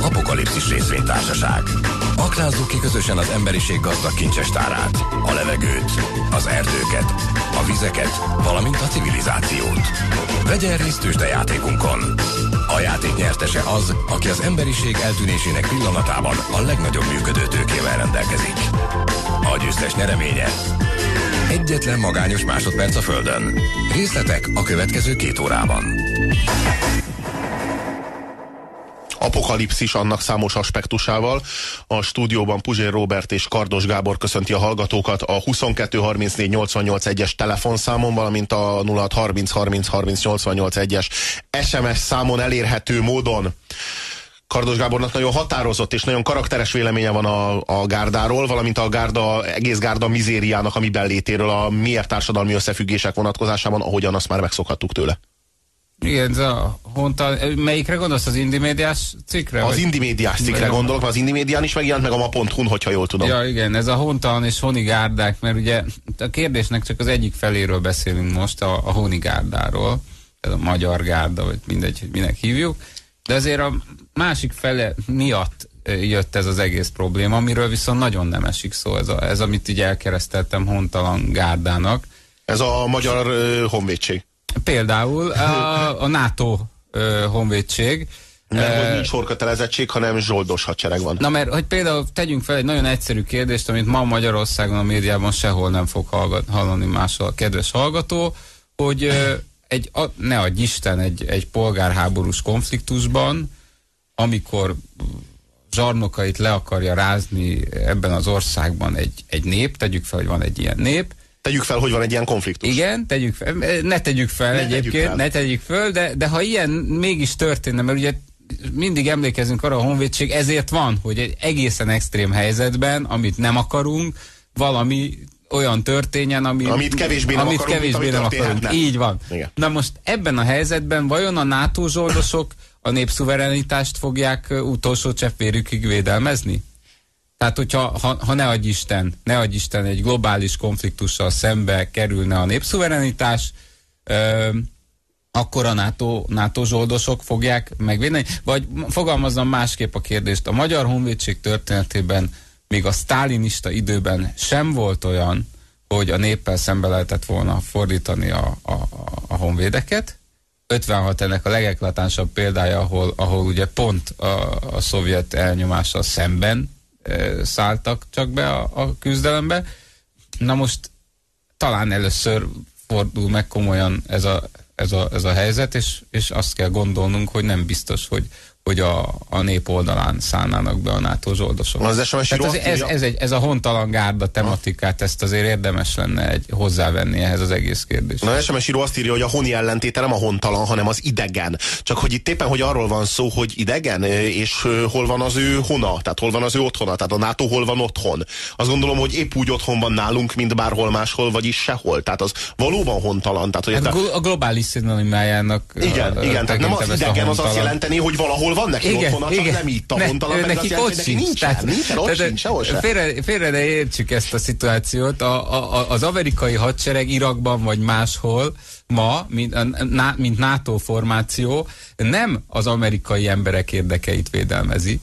Apokalipszis részvénytársaság. Aknázzuk ki közösen az emberiség gazdag kincsestárát, a levegőt, az erdőket, a vizeket, valamint a civilizációt. Vegyen részt játékunkon. A játék nyertese az, aki az emberiség eltűnésének pillanatában a legnagyobb működő tőkével rendelkezik. A győztes nyereménye Egyetlen magányos másodperc a Földön. Részletek a következő két órában. apokalipszis annak számos aspektusával. A stúdióban Puzsér Robert és Kardos Gábor köszönti a hallgatókat a 22 34 88 es telefonszámon, valamint a 06 30 30 30 88 es SMS számon elérhető módon. Kardos Gábornak nagyon határozott és nagyon karakteres véleménye van a, a gárdáról, valamint a gárda, egész gárda mizériának a mi bellétéről, a miért társadalmi összefüggések vonatkozásában, ahogyan azt már megszokhattuk tőle. Igen, ez a hontal, melyikre gondolsz, az indimédiás cikkre? Az indimédiás cikkre gondolok, mert az indimédián is megjelent meg a ma.hu-n, hogyha jól tudom. Ja, igen, ez a hontalan és honigárdák, mert ugye a kérdésnek csak az egyik feléről beszélünk most, a, a honigárdáról, ez a magyar gárda, vagy mindegy, hogy minek hívjuk, de azért a másik fele miatt jött ez az egész probléma, amiről viszont nagyon nem esik szó, ez, a, ez amit így elkereszteltem hontalan gárdának. Ez a magyar uh, honvédség. Például a, a NATO uh, honvédség. Nem, hogy nincs sorkötelezettség, hanem zsoldos hadsereg van. Na mert, hogy például tegyünk fel egy nagyon egyszerű kérdést, amit ma Magyarországon a médiában sehol nem fog hallgat, hallani máshol a kedves hallgató, hogy egy, a, ne adj Isten, egy, egy polgárháborús konfliktusban, amikor zsarnokait le akarja rázni ebben az országban egy, egy nép, tegyük fel, hogy van egy ilyen nép, Tegyük fel, hogy van egy ilyen konfliktus. Igen, tegyük fel, ne tegyük fel ne egyébként, tegyük fel. ne tegyük fel, de, de ha ilyen mégis történne, mert ugye mindig emlékezünk arra a honvédség, ezért van, hogy egy egészen extrém helyzetben, amit nem akarunk, valami olyan történjen, ami, amit kevésbé nem amit akarunk, kevésbé nem akarunk. Így van. Igen. Na most ebben a helyzetben vajon a NATO zsoldosok a népszuverenitást fogják utolsó cseppvérükig védelmezni? Tehát, hogyha ha, ha ne adj Isten, ne adj Isten egy globális konfliktussal szembe kerülne a népszuverenitás, ö, akkor a NATO, NATO zsoldosok fogják megvédeni? Vagy fogalmazom másképp a kérdést. A Magyar Honvédség történetében még a sztálinista időben sem volt olyan, hogy a néppel szembe lehetett volna fordítani a, a, a honvédeket. 56 ennek a legeklatánsabb példája, ahol, ahol ugye pont a, a szovjet elnyomással szemben e, szálltak csak be a, a küzdelembe. Na most talán először fordul meg komolyan ez a, ez a, ez a helyzet, és, és azt kell gondolnunk, hogy nem biztos, hogy, hogy a, a nép oldalán szállnának be a NATO zsoldosok. Az SMS ez, ez, ez, egy, ez a hontalan gárda tematikát, ezt azért érdemes lenne egy, hozzávenni ehhez az egész kérdéshez. Na, SMS író azt írja, hogy a honi ellentéte nem a hontalan, hanem az idegen. Csak hogy itt éppen, hogy arról van szó, hogy idegen, és hol van az ő hona, tehát hol van az ő otthona, tehát a NATO hol van otthon. Azt gondolom, hogy épp úgy otthon van nálunk, mint bárhol máshol, vagyis sehol. Tehát az valóban hontalan. Tehát, hogy hát a, a globális szinonimájának Igen, igen, tehát nem az idegen az azt jelenteni, hogy valahol van neki igen, otthona, igen. nem itt a hontalan, ne, nekik ott sincs. Nincsen, tehát, nincsen, ott sincs, sehol sem. Félre, félre ne értsük ezt a szituációt. A, a, az amerikai hadsereg Irakban vagy máshol ma, mint, mint NATO formáció, nem az amerikai emberek érdekeit védelmezi,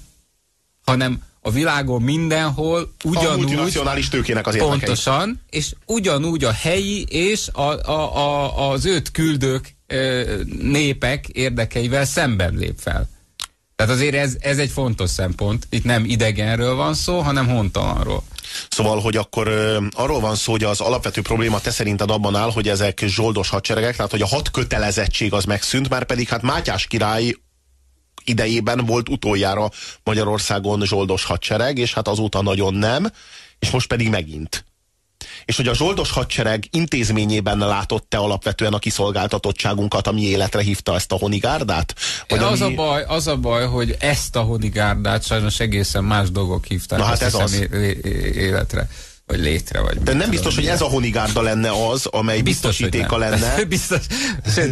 hanem a világon mindenhol ugyanúgy... A multinacionális tőkének az érdekeit. Pontosan, és ugyanúgy a helyi és a, a, a, az őt küldők népek érdekeivel szemben lép fel. Tehát azért ez, ez egy fontos szempont. Itt nem idegenről van szó, hanem hontalanról. Szóval, hogy akkor ö, arról van szó, hogy az alapvető probléma te szerinted abban áll, hogy ezek zsoldos hadseregek, tehát hogy a hat kötelezettség az megszűnt, már pedig hát Mátyás király idejében volt utoljára Magyarországon zsoldos hadsereg, és hát azóta nagyon nem, és most pedig megint és hogy a zsoldos hadsereg intézményében látott te alapvetően a kiszolgáltatottságunkat, ami életre hívta ezt a honigárdát? Vagy az, ami... a baj, az a baj, hogy ezt a honigárdát sajnos egészen más dolgok hívták Na hát ez az. életre vagy létre. Vagy De nem biztos, hogy ez a honigárda lenne az, amely biztos, biztosítéka lenne. biztos,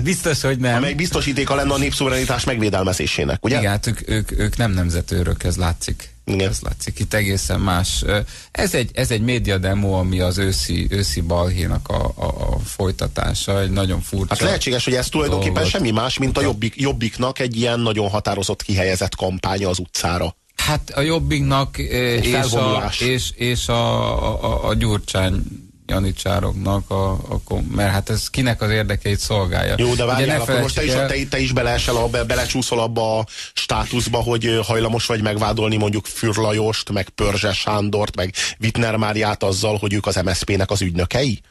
biztos, hogy nem. Amely biztosítéka lenne a népszuverenitás megvédelmezésének, ugye? Igen, hát ők, ők, ők nem nemzetőrök, ez látszik. Igen. Ez látszik itt egészen más. Ez egy, ez egy média demo, ami az őszi, őszi balhénak a, a, a folytatása, egy nagyon furcsa. Hát lehetséges, hogy ez tulajdonképpen dolgot. semmi más, mint a jobbik, jobbiknak egy ilyen nagyon határozott kihelyezett kampánya az utcára. Hát a Jobbiknak és, a, és, és a, a, a, a Gyurcsány janicsároknak, a, a, mert hát ez kinek az érdekeit szolgálja. Jó, de várjál, akkor most te is, el- te, te is beleesel, a, be, belecsúszol abba a státuszba, hogy hajlamos vagy megvádolni mondjuk Fürlajost, meg Pörzse Sándort, meg Wittner Máriát azzal, hogy ők az MSZP-nek az ügynökei?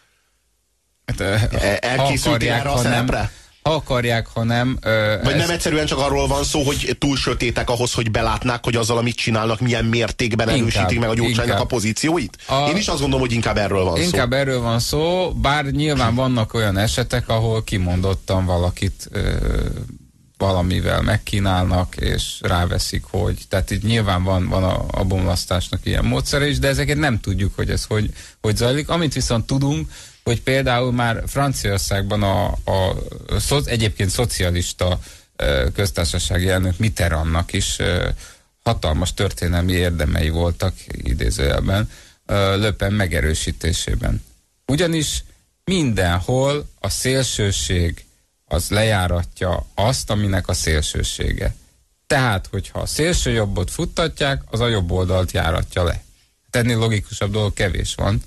Hát, E- elkészültél erre a szerepre? Ha akarják, ha nem. ö, Vagy ez- nem egyszerűen csak arról van szó, hogy túl sötétek ahhoz, hogy belátnák, hogy azzal, amit csinálnak, milyen mértékben Inkább, erősítik meg a gyurcsánynak a inkább. pozícióit? A- Én is azt gondolom, hogy inkább erről van szó. Inkább erről van szó, bár nyilván vannak olyan esetek, ahol kimondottan valakit ö, valamivel megkínálnak, és ráveszik, hogy, tehát itt nyilván van, van a, a bomlasztásnak ilyen módszere is, de ezeket nem tudjuk, hogy ez hogy, hogy zajlik. Amit viszont tudunk, hogy például már Franciaországban a, a, szo, egyébként szocialista köztársasági elnök Mitterrandnak is hatalmas történelmi érdemei voltak idézőjelben Löpen megerősítésében. Ugyanis mindenhol a szélsőség az lejáratja azt, aminek a szélsősége. Tehát, hogyha a szélső jobbot futtatják, az a jobb oldalt járatja le. Ennél logikusabb dolog kevés van.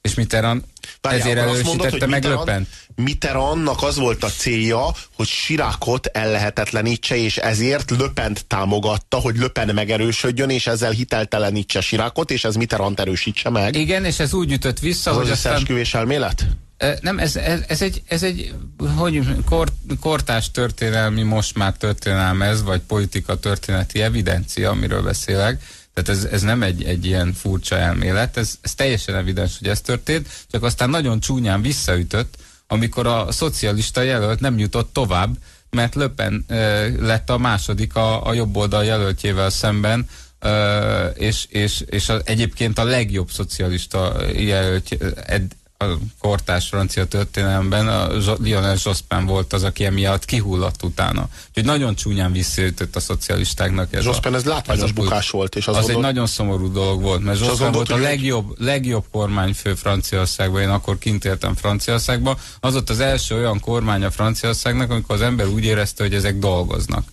És Mitterrand Várjál, ezért akkor azt mondod, erősítette hogy meg Mitterrand- Löpen. Mitterrandnak az volt a célja, hogy Sirákot ellehetetlenítse, és ezért Löpent támogatta, hogy Löpen megerősödjön, és ezzel hiteltelenítse Sirákot, és ez Mitterrand erősítse meg. Igen, és ez úgy ütött vissza, Az hogy az aztán... összeesküvés elmélet? Ö, Nem, ez, ez, ez egy, ez egy hogy, kor, kortás történelmi, most már történelem ez, vagy politika történeti evidencia, amiről beszélek. Tehát ez, ez nem egy, egy ilyen furcsa elmélet, ez, ez teljesen evidens, hogy ez történt, csak aztán nagyon csúnyán visszaütött, amikor a szocialista jelölt nem jutott tovább, mert Löpen ö, lett a második a, a jobb oldal jelöltjével szemben, ö, és, és, és a, egyébként a legjobb szocialista jelölt ed, a kortás francia történelemben a Lionel Jospin volt az, aki emiatt kihullott utána. Úgyhogy nagyon csúnyán visszaütött a szocialistáknak ez Jospin a, ez látványos ez a pult. bukás volt, és az, Az gondol... egy nagyon szomorú dolog volt, mert Jospin volt a legjobb, legjobb kormányfő Franciaországban, én akkor kint éltem Franciaországban, az ott az első olyan kormány a Franciaországnak, amikor az ember úgy érezte, hogy ezek dolgoznak.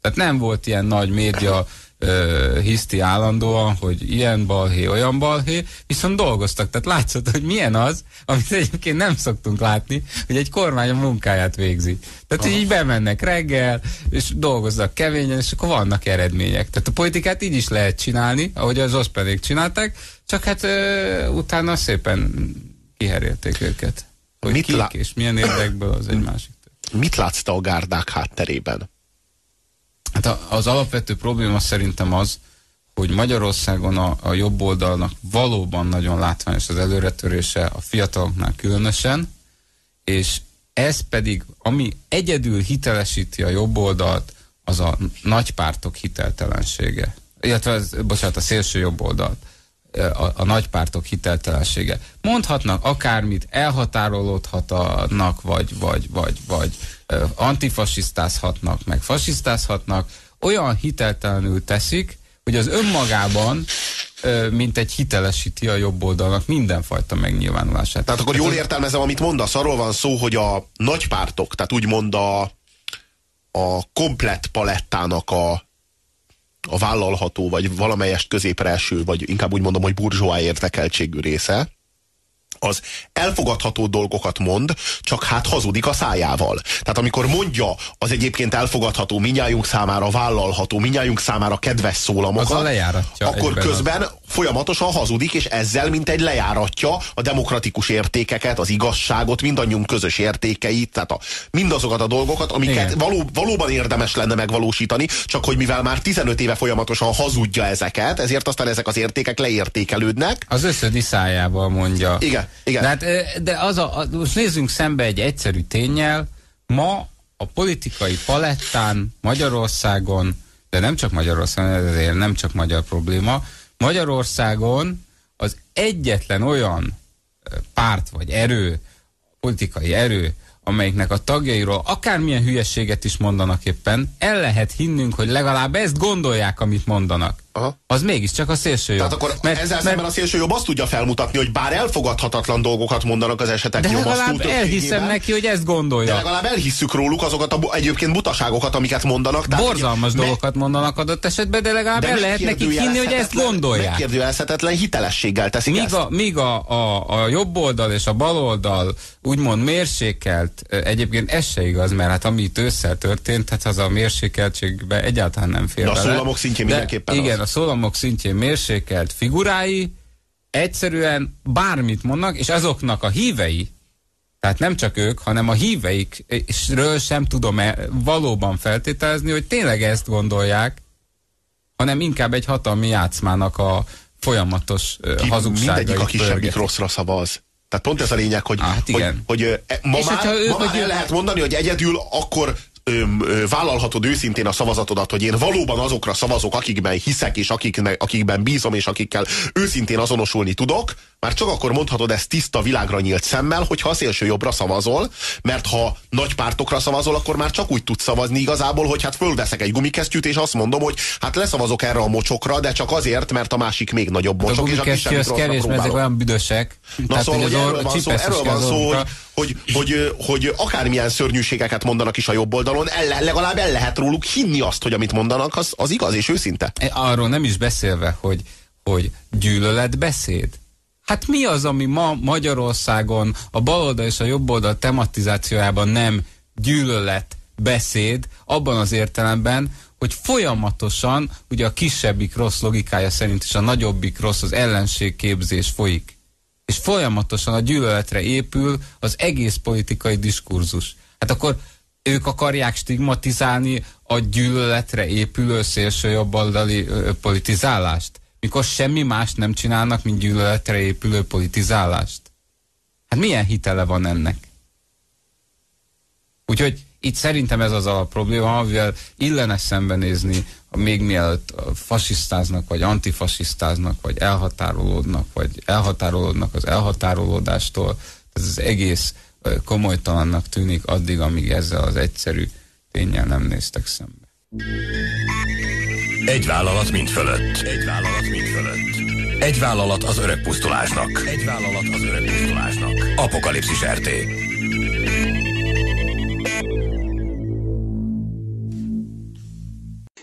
Tehát nem volt ilyen nagy média ö, hiszti állandóan, hogy ilyen balhé, olyan balhé, viszont dolgoztak. Tehát látszott, hogy milyen az, amit egyébként nem szoktunk látni, hogy egy kormány a munkáját végzi. Tehát így bemennek reggel, és dolgoznak keményen, és akkor vannak eredmények. Tehát a politikát így is lehet csinálni, ahogy az oszpenék csinálták, csak hát ö, utána szépen kiherélték őket. Hogy Mit kik lá- és milyen érdekből, az egy másik. Mit látsz te a gárdák hátterében? Hát az alapvető probléma szerintem az, hogy Magyarországon a, a jobb oldalnak valóban nagyon látványos az előretörése, a fiataloknál különösen, és ez pedig, ami egyedül hitelesíti a jobb oldalt, az a nagypártok hiteltelensége. Illetve, bocsánat, a szélső jobb oldalt. A, a nagypártok hiteltelensége. Mondhatnak akármit, elhatárolódhatnak, vagy, vagy, vagy, vagy antifasisztázhatnak, meg fasisztázhatnak, olyan hiteltelenül teszik, hogy az önmagában mint egy hitelesíti a jobb oldalnak mindenfajta megnyilvánulását. Tehát akkor jól értelmezem, amit mondasz, arról van szó, hogy a nagypártok, tehát úgymond a, a komplett palettának a, a vállalható, vagy valamelyest középre eső, vagy inkább úgy mondom, hogy burzsóá érdekeltségű része, az elfogadható dolgokat mond, csak hát hazudik a szájával. Tehát amikor mondja az egyébként elfogadható, minnyájunk számára vállalható, minnyájunk számára kedves szólamokat, akkor közben folyamatosan hazudik, és ezzel mint egy lejáratja a demokratikus értékeket, az igazságot, mindannyiunk közös értékeit, tehát a, mindazokat a dolgokat, amiket Igen. való, valóban érdemes lenne megvalósítani, csak hogy mivel már 15 éve folyamatosan hazudja ezeket, ezért aztán ezek az értékek leértékelődnek. Az összödi szájával mondja. Igen, igen. De, hát, de az a, a, most nézzünk szembe egy egyszerű tényel. Ma a politikai palettán Magyarországon, de nem csak Magyarországon, ez azért nem csak magyar probléma, Magyarországon az egyetlen olyan párt vagy erő, politikai erő, amelyiknek a tagjairól akármilyen hülyeséget is mondanak éppen, el lehet hinnünk, hogy legalább ezt gondolják, amit mondanak. Aha. az mégiscsak a szélső jobb. Tehát akkor mert, ezzel mert, szemben a szélső jobb azt tudja felmutatni, hogy bár elfogadhatatlan dolgokat mondanak az esetek de legalább elhiszem neki, hogy ezt gondolja. De legalább elhisszük róluk azokat a egyébként butaságokat, amiket mondanak. Tehát, Borzalmas ugye, dolgokat mondanak adott esetben, de legalább de el lehet neki hinni, hogy ezt gondolják. Megkérdőjelezhetetlen hitelességgel teszik míg ezt. A, míg a, a, a jobb oldal és a bal oldal úgymond mérsékelt, egyébként ez se igaz, mert hát ami itt ősszel történt, hát az a mérsékeltségbe egyáltalán nem fér De a szólamok szintjén mindenképpen Igen. A szólamok szintjén mérsékelt figurái egyszerűen bármit mondnak, és azoknak a hívei, tehát nem csak ők, hanem a híveikről sem tudom -e valóban feltételezni, hogy tényleg ezt gondolják, hanem inkább egy hatalmi játszmának a folyamatos Ki, hazugságai. Mindegyik a kisebbik rosszra szavaz. Tehát pont ez a lényeg, hogy, hát hogy, hogy, hogy ma, és már, ma már el lehet mondani, hogy egyedül akkor ö, ö, vállalhatod őszintén a szavazatodat, hogy én valóban azokra szavazok, akikben hiszek, és akiknek, akikben bízom, és akikkel őszintén azonosulni tudok, már csak akkor mondhatod ezt tiszta világra nyílt szemmel, hogyha a szélső jobbra szavazol, mert ha nagy pártokra szavazol, akkor már csak úgy tudsz szavazni igazából, hogy hát fölveszek egy gumikesztyűt, és azt mondom, hogy hát leszavazok erre a mocsokra, de csak azért, mert a másik még nagyobb mocsok. A és a az kevés, mert ezek olyan büdösek. Na Tehát, szóval, hogy erről van szó, erről van szó hogy, hogy, hogy, hogy akármilyen szörnyűségeket mondanak is a jobb oldalon, el, legalább el lehet róluk hinni azt, hogy amit mondanak, az, az igaz és őszinte. Arról nem is beszélve, hogy, hogy gyűlöletbeszéd Hát mi az, ami ma Magyarországon a baloldal és a jobboldal tematizációjában nem gyűlölet beszéd, abban az értelemben, hogy folyamatosan, ugye a kisebbik rossz logikája szerint is a nagyobbik rossz az ellenségképzés folyik. És folyamatosan a gyűlöletre épül az egész politikai diskurzus. Hát akkor ők akarják stigmatizálni a gyűlöletre épülő szélsőjobboldali politizálást mikor semmi más nem csinálnak, mint gyűlöletre épülő politizálást. Hát milyen hitele van ennek? Úgyhogy itt szerintem ez az a probléma, amivel illene szembenézni, még mielőtt fasisztáznak, vagy antifasisztáznak, vagy elhatárolódnak, vagy elhatárolódnak az elhatárolódástól. Ez az egész komolytalannak tűnik addig, amíg ezzel az egyszerű tényel nem néztek szembe. Egy vállalat mind fölött. Egy vállalat mind fölött. Egy vállalat az öreg pusztulásnak. Egy vállalat az öreg pusztulásnak. Apokalipszis RT.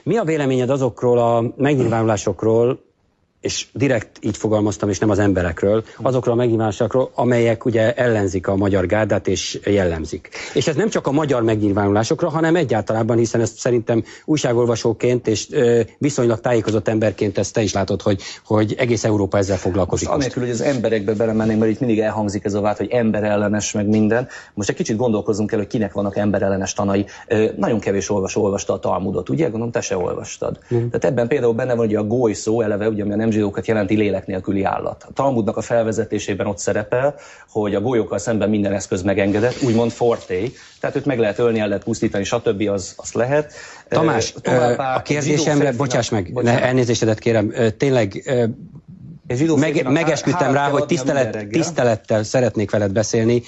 Mi a véleményed azokról a megnyilvánulásokról, és direkt így fogalmaztam, és nem az emberekről, azokról a megnyilvánulásokról, amelyek ugye ellenzik a magyar gárdát és jellemzik. És ez nem csak a magyar megnyilvánulásokra, hanem egyáltalában, hiszen ezt szerintem újságolvasóként és ö, viszonylag tájékozott emberként ezt te is látod, hogy, hogy egész Európa ezzel foglalkozik. Most anélkül, hogy az emberekbe belemenném, mert itt mindig elhangzik ez a vád, hogy emberellenes meg minden. Most egy kicsit gondolkozunk el, hogy kinek vannak emberellenes tanai. Ö, nagyon kevés olvasó olvasta a Talmudot, ugye? Gondolom, te se olvastad. Mm. Tehát ebben például benne van, hogy a goly szó eleve, ugye, ami a nem zsidókat jelenti lélek nélküli állat. A Talmudnak a felvezetésében ott szerepel, hogy a golyókkal szemben minden eszköz megengedett, úgymond forté, tehát őt meg lehet ölni, el lehet pusztítani, stb. az, az lehet. Tamás, Továbbá, a kérdésemre, bocsáss meg, bocsánat. elnézésedet kérem, tényleg meg, megesküdtem rá, hogy tisztelet, tisztelettel szeretnék veled beszélni.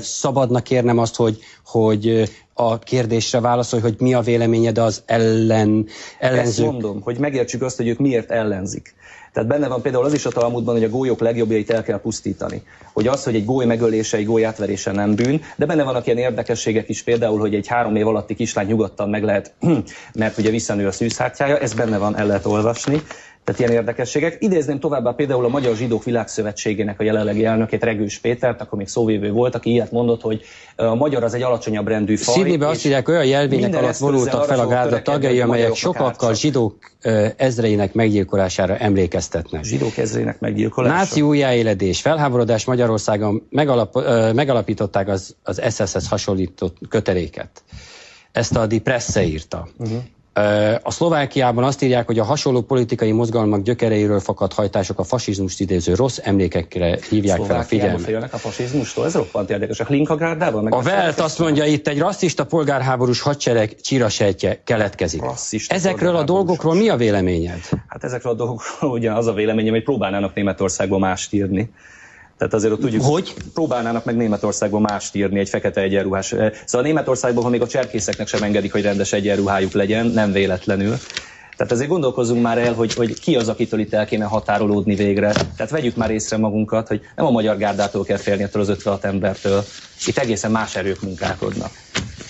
Szabadna kérnem azt, hogy, hogy a kérdésre válaszolj, hogy mi a véleményed az ellen, ellenzők. Ezt mondom, hogy megértsük azt, hogy ők miért ellenzik. Tehát benne van például az is a Talmudban, hogy a gólyok legjobbjait el kell pusztítani. Hogy az, hogy egy góly megölése, egy góly átverése nem bűn, de benne vannak ilyen érdekességek is, például, hogy egy három év alatti kislány nyugodtan meg lehet, mert ugye visszanő a szűzhártyája, ez benne van, el lehet olvasni. Tehát ilyen érdekességek. Idézném továbbá például a Magyar Zsidók Világszövetségének a jelenlegi elnökét, Regős Pétert, akkor még szóvévő volt, aki ilyet mondott, hogy a magyar az egy alacsonyabb rendű faj. Szidnibe azt írják, olyan jelvények alatt vonultak fel a gárda tagjai, amelyek sokakkal zsidók ezreinek meggyilkolására emlékeztetnek. Zsidók ezreinek meggyilkolására. Náci újjáéledés, felháborodás Magyarországon megalap, megalapították az, az SS-hez hasonlított köteléket. Ezt a Die Presse írta. Uh-huh. A Szlovákiában azt írják, hogy a hasonló politikai mozgalmak gyökereiről fakadt hajtások a fasizmust idéző rossz emlékekre hívják fel a figyelmet. félnek a fasizmustól? Ez roppant érdekes. A Hlinkagárdában? Meg a Welt azt mondja itt, egy rasszista polgárháborús hadsereg csirasejtje keletkezik. Rasszista Ezekről a dolgokról mi a véleményed? Hát ezekről a dolgokról ugye az a véleményem, hogy próbálnának Németországban mást írni. Tehát azért ott tudjuk, hogy próbálnának meg Németországban mást írni, egy fekete egyenruhás. Szóval Németországban, ha még a cserkészeknek sem engedik, hogy rendes egyenruhájuk legyen, nem véletlenül. Tehát ezért gondolkozzunk már el, hogy, hogy ki az, akitől itt el kéne határolódni végre. Tehát vegyük már észre magunkat, hogy nem a magyar gárdától kell félni ettől az 56 embertől. Itt egészen más erők munkálkodnak.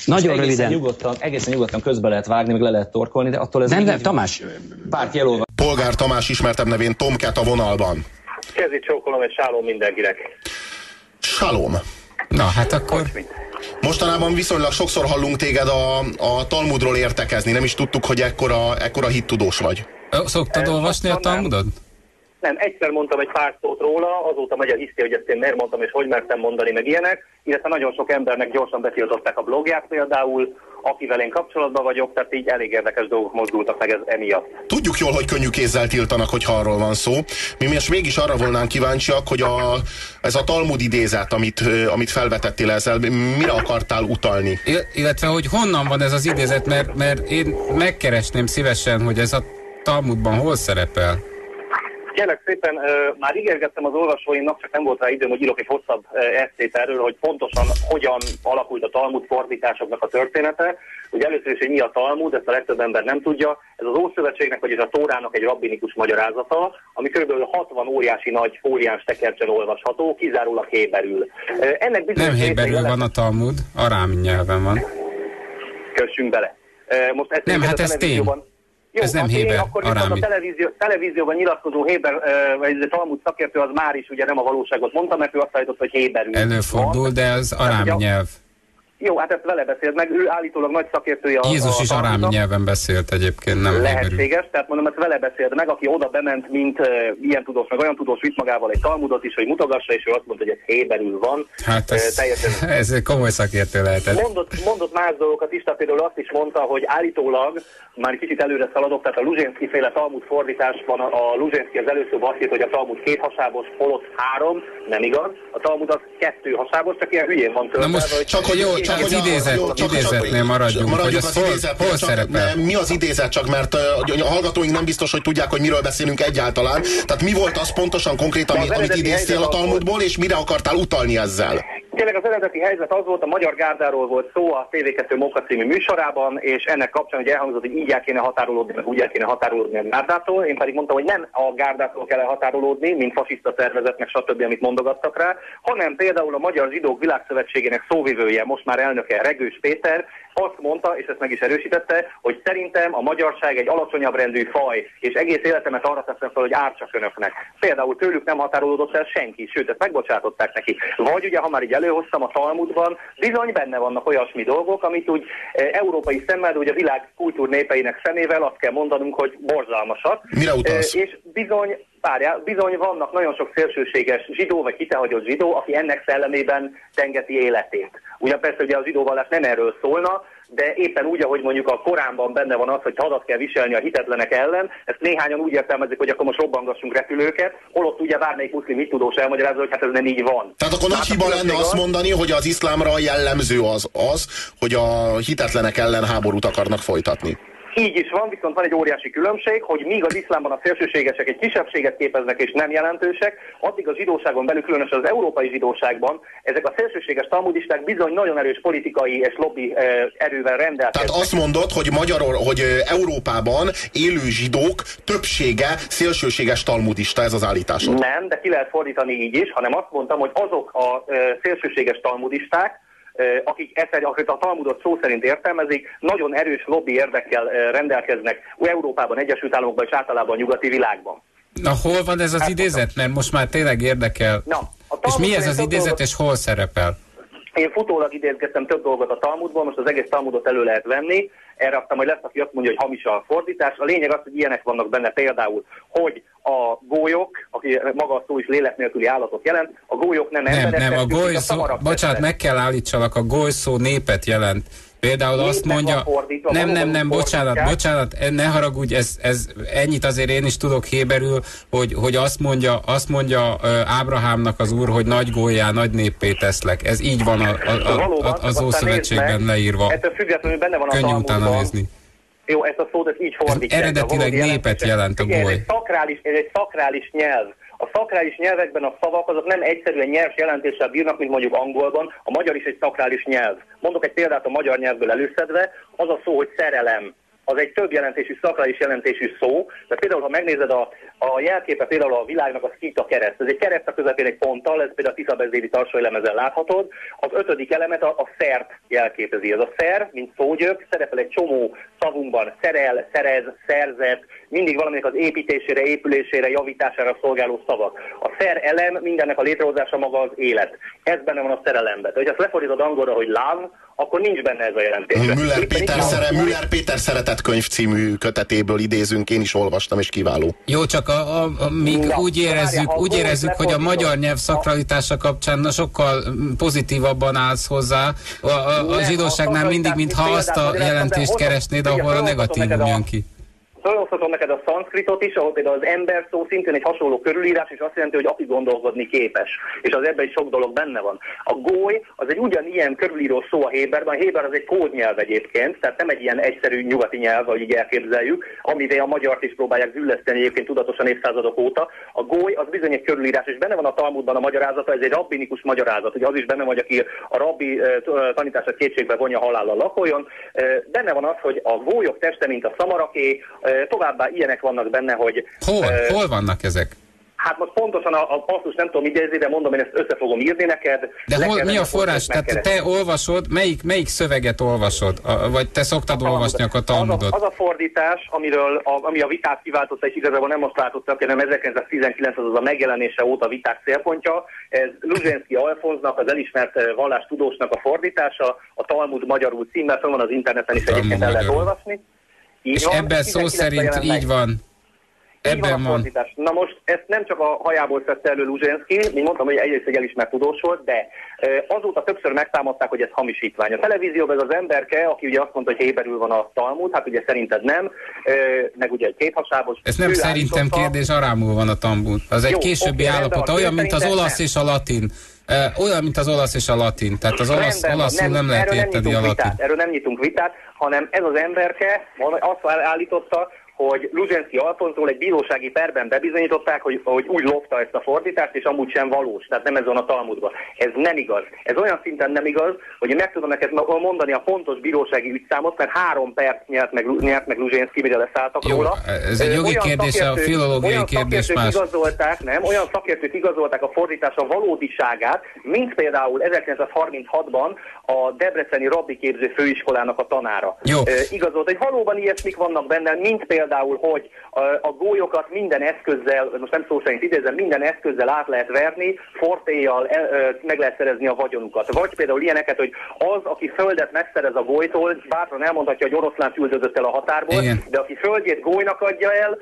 Nagyon egészen röviden. Nyugodtan, egészen nyugodtan közbe lehet vágni, meg le lehet torkolni, de attól ez Nem, nem, Tamás, pár jelolva. Polgár Tamás ismertebb nevén Tomket a vonalban. Kezi csókolom és sálom mindenkinek. Salom. Na, hát akkor... Mostanában viszonylag sokszor hallunk téged a, a Talmudról értekezni. Nem is tudtuk, hogy ekkora, ekkora hittudós vagy. Szoktad olvasni a. Talmudod? Nem, egyszer mondtam egy pár szót róla, azóta megy a hiszti, hogy ezt én miért mondtam és hogy mertem mondani, meg ilyenek, illetve nagyon sok embernek gyorsan betiltották a blogját például, akivel én kapcsolatban vagyok, tehát így elég érdekes dolgok mozdultak meg ez emiatt. Tudjuk jól, hogy könnyű kézzel tiltanak, hogyha arról van szó. Mi most mégis arra volnánk kíváncsiak, hogy a, ez a Talmud idézet, amit, amit felvetettél ezzel, mire akartál utalni? Il- illetve, hogy honnan van ez az idézet, mert, mert én megkeresném szívesen, hogy ez a Talmudban hol szerepel. Kérlek szépen, már ígérgettem az olvasóimnak, csak nem volt rá időm, hogy írok egy hosszabb eszét erről, hogy pontosan hogyan alakult a Talmud fordításoknak a története. Ugye először is, hogy mi a Talmud, ezt a legtöbb ember nem tudja. Ez az Ószövetségnek, vagyis a Tórának egy rabbinikus magyarázata, ami kb. 60 óriási nagy fóliás tekercsen olvasható, kizárólag héberül. Ennek bizonyos Nem héberül van a Talmud, arám nyelven van. kössünk bele. Most ezt Nem, hát ez tény. Jó, Ez nem héber, akkor arámi. a televízió, televízióban nyilatkozó héber, vagy a Talmud szakértő az már is ugye nem a valóságot mondta, mert ő azt állította, hogy héberül Előfordul, van. de az arámi ugye nyelv. Jó, hát ezt vele beszélt meg, ő állítólag nagy szakértője a Jézus a is arámi Talmudnak. nyelven beszélt egyébként, nem héberül. Lehetséges, tehát mondom, ezt vele beszélt meg, aki oda bement, mint uh, ilyen tudós, meg olyan tudós vitt magával egy Talmudot is, hogy mutogassa, és ő azt mondta, hogy ez héberül van. Hát ez, teljesen ez komoly szakértő lehetett. Mondott, mondott más dolgokat is, tehát például azt is mondta, hogy állítólag, már kicsit előre szaladok, tehát a Luzsénszki féle Talmud fordításban a, a Luzsénszki az először azt írt, hogy a Talmud két hasábos, holott három, nem igaz, a Talmud az kettő hasábos, csak ilyen hülyén van Na töltve. most hogy Csak hogy jó, csak az idézet, idézetnél csak- maradjunk, hogy maradjunk az az hol, hol csak szerepel. ne- Mi az idézet, csak mert a hallgatóink nem biztos, hogy tudják, hogy miről beszélünk egyáltalán. Tehát mi volt az pontosan az amit, amit idéztél a Talmudból, és mire akartál utalni ezzel? Tényleg az eredeti helyzet az volt, a Magyar Gárdáról volt szó a TV2 Móka című műsorában, és ennek kapcsán ugye elhangzott, hogy így el kéne határolódni, meg úgy el kéne határolódni a Gárdától. Én pedig mondtam, hogy nem a Gárdától kell határolódni, mint fasiszta szervezet, meg stb., amit mondogattak rá, hanem például a Magyar Zsidók Világszövetségének szóvivője, most már elnöke Regős Péter, azt mondta, és ezt meg is erősítette, hogy szerintem a magyarság egy alacsonyabb rendű faj, és egész életemet arra teszem fel, hogy ártsak önöknek. Például tőlük nem határolódott el senki, sőt, ezt megbocsátották neki. Vagy ugye, ha már így előhoztam a Talmudban, bizony benne vannak olyasmi dolgok, amit úgy e, európai szemmel, de ugye a világ kultúr népeinek szemével azt kell mondanunk, hogy borzalmasak. Mire utalsz? E, és bizony, várjál, bizony vannak nagyon sok szélsőséges zsidó, vagy hitehagyott zsidó, aki ennek szellemében tengeti életét. Ugye persze ugye a zsidóvallás nem erről szólna, de éppen úgy, ahogy mondjuk a Koránban benne van az, hogy hadat kell viselni a hitetlenek ellen, ezt néhányan úgy értelmezik, hogy akkor most robbangassunk repülőket, holott ugye bármelyik muszlim mit tudós elmagyarázza, hogy hát ez nem így van. Tehát akkor nagy Hát hiba lenne azt az- mondani, hogy az iszlámra jellemző az, az, hogy a hitetlenek ellen háborút akarnak folytatni. Így is van, viszont van egy óriási különbség, hogy míg az iszlámban a szélsőségesek egy kisebbséget képeznek és nem jelentősek, addig a zsidóságon belül, különösen az európai zsidóságban, ezek a szélsőséges talmudisták bizony nagyon erős politikai és lobby erővel rendelkeznek. Tehát azt mondod, hogy Magyaror, hogy Európában élő zsidók többsége szélsőséges talmudista, ez az állításod. Nem, de ki lehet fordítani így is, hanem azt mondtam, hogy azok a szélsőséges talmudisták, akik, ezt, a Talmudot szó szerint értelmezik, nagyon erős lobby érdekkel rendelkeznek Európában, Egyesült Államokban és általában a nyugati világban. Na hol van ez az Hát, idézet? Mert most már tényleg érdekel. Na, a és mi ez az idézet, és hol szerepel? Én futólag idézgettem több dolgot a Talmudból, most az egész Talmudot elő lehet venni, erre aztán majd lesz, aki azt mondja, hogy hamis a fordítás. A lényeg az, hogy ilyenek vannak benne például, hogy a gólyok, aki maga a szó is lélek nélküli állatot jelent, a gólyok nem Nem, emberek, nem, a testük, goly mint szó, szamarak bocsánat, meg kell állítsalak, a goly szó népet jelent. Például azt mondja, fordítva, nem, nem, nem, bocsánat, bocsánat, e, ne haragudj, ez, ez, ennyit azért én is tudok héberül, hogy, hogy azt mondja, azt mondja Ábrahámnak az úr, hogy nagy gólyá, nagy néppé teszlek. Ez így van a, a, a, a, az Ószövetségben leírva. Ettől függetlenül benne van a Könnyű utána nézni. Jó, ezt a szót ezt így fordítják. eredetileg népet jelent a Igen, ez goly. egy szakrális, ez egy szakrális nyelv. A szakrális nyelvekben a szavak azok nem egyszerűen nyelv jelentéssel bírnak, mint mondjuk angolban. A magyar is egy szakrális nyelv. Mondok egy példát a magyar nyelvből előszedve, az a szó, hogy szerelem. Az egy több jelentésű, szakrális jelentésű szó. Tehát például, ha megnézed a, a jelképe például a világnak a szita kereszt, ez egy kereszt a közepén egy ponttal, ez például a Tiszabezéli tarsai lemezen láthatod. Az ötödik elemet a, a szert jelképezi. Ez a szer, mint szógyök, szerepel egy csomó szavunkban, szerel, szerez, szerzet, mindig valaminek az építésére, épülésére, javítására szolgáló szavak. A szer elem, mindennek a létrehozása maga az élet. Ez benne van a szerelemben. De hogyha ezt lefordítod angolra, hogy love, akkor nincs benne ez a jelentés. Müller Péter, szere, Müller Péter szeretett könyv című kötetéből idézünk, én is olvastam, és kiváló. Jó, csak a, a, a, míg Na, úgy érezzük, várjál, úgy érezzük, hogy a magyar nyelv szakralitása kapcsán sokkal pozitívabban állsz hozzá. A, a, a zsidóságnál mindig, mintha azt a jelentést keresnéd, ahol a negatívum felhozhatom jön ki. Felhozhatom neked a szanszkritot is, ahol például az ember szó szintén egy hasonló körülírás, és azt jelenti, hogy aki gondolkodni képes. És az ebben is sok dolog benne van. A góly az egy ugyanilyen körülíró szó a Héberben. A Héber az egy kódnyelv egyébként, tehát nem egy ilyen egyszerű nyugati nyelv, ahogy így elképzeljük, amivel a magyart is próbálják zülleszteni egyébként tudatosan évszázadok óta. A góly az bizony egy körülírás, és benne van a Talmudban a magyarázata, ez egy rabbinikus magyarázat. Ugye az is benne van, aki a rabbi tanítását kétségbe vonja halállal lakoljon. Benne van az, hogy a gólyok teste, mint a szamaraké, továbbá ilyenek vannak benne, hogy Hol? eh, Hol vannak ezek? Hát most pontosan a, a passzus nem tudom idézni, de mondom, én ezt össze fogom írni neked. De hol, mi a forrás? Tehát te olvasod, melyik, melyik szöveget olvasod? A, vagy te szoktad olvasni akkor az a, Talmudot? az a fordítás, amiről a, ami a vitát kiváltotta, és igazából nem most váltottak, hanem 1919 az a megjelenése óta viták célpontja. Ez Luzsenszki Alfonznak, az elismert vallástudósnak a fordítása, a Talmud magyarul címmel, van az interneten is egyébként el lehet olvasni. Így És van, ebben szó 19-ben szerint így van. Van Ebben van. fordítás. Na most ezt nem csak a hajából szedte elő Luzsenszki, mint mondtam, hogy egyrészt egy elismert tudós volt, de azóta többször megtámadták, hogy ez hamisítvány. A televízióban ez az emberke, aki ugye azt mondta, hogy héberül van a Talmud, hát ugye szerinted nem, meg ugye egy kéthasábos. Ez nem szerintem állította- kérdés, arámul van a Talmud. Az egy Jó, későbbi rendben állapota, van. olyan, mint az olasz nem. és a latin. Olyan, mint az olasz és a latin. Tehát az olasz, Rendben olaszul nem, lehet erről érteni a nyitunk latin. vitát, erről nem nyitunk vitát, hanem ez az emberke azt állította, hogy Luzsenszki Alfonzról egy bírósági perben bebizonyították, hogy, hogy úgy lopta ezt a fordítást, és amúgy sem valós, tehát nem ez van a Talmudban. Ez nem igaz. Ez olyan szinten nem igaz, hogy én meg tudom neked mondani a pontos bírósági ügyszámot, mert három perc nyert meg, nyert meg Luzsenszki, mire leszálltak Jó, róla. ez egy jogi olyan kérdés, a filológiai olyan kérdés más. igazolták, nem, olyan szakértők igazolták a fordítás a valódiságát, mint például 1936-ban a Debreceni Rabbi Képző Főiskolának a tanára. Jó. Ö, igazolt, hogy valóban ilyesmik vannak benne, mint például, hogy a, gólyokat minden eszközzel, most nem szó szerint idézem, minden eszközzel át lehet verni, fortéjjal ö, meg lehet szerezni a vagyonukat. Vagy például ilyeneket, hogy az, aki földet megszerez a golytól, bátran elmondhatja, hogy oroszlán üldözött el a határból, Igen. de aki földjét golynak adja el,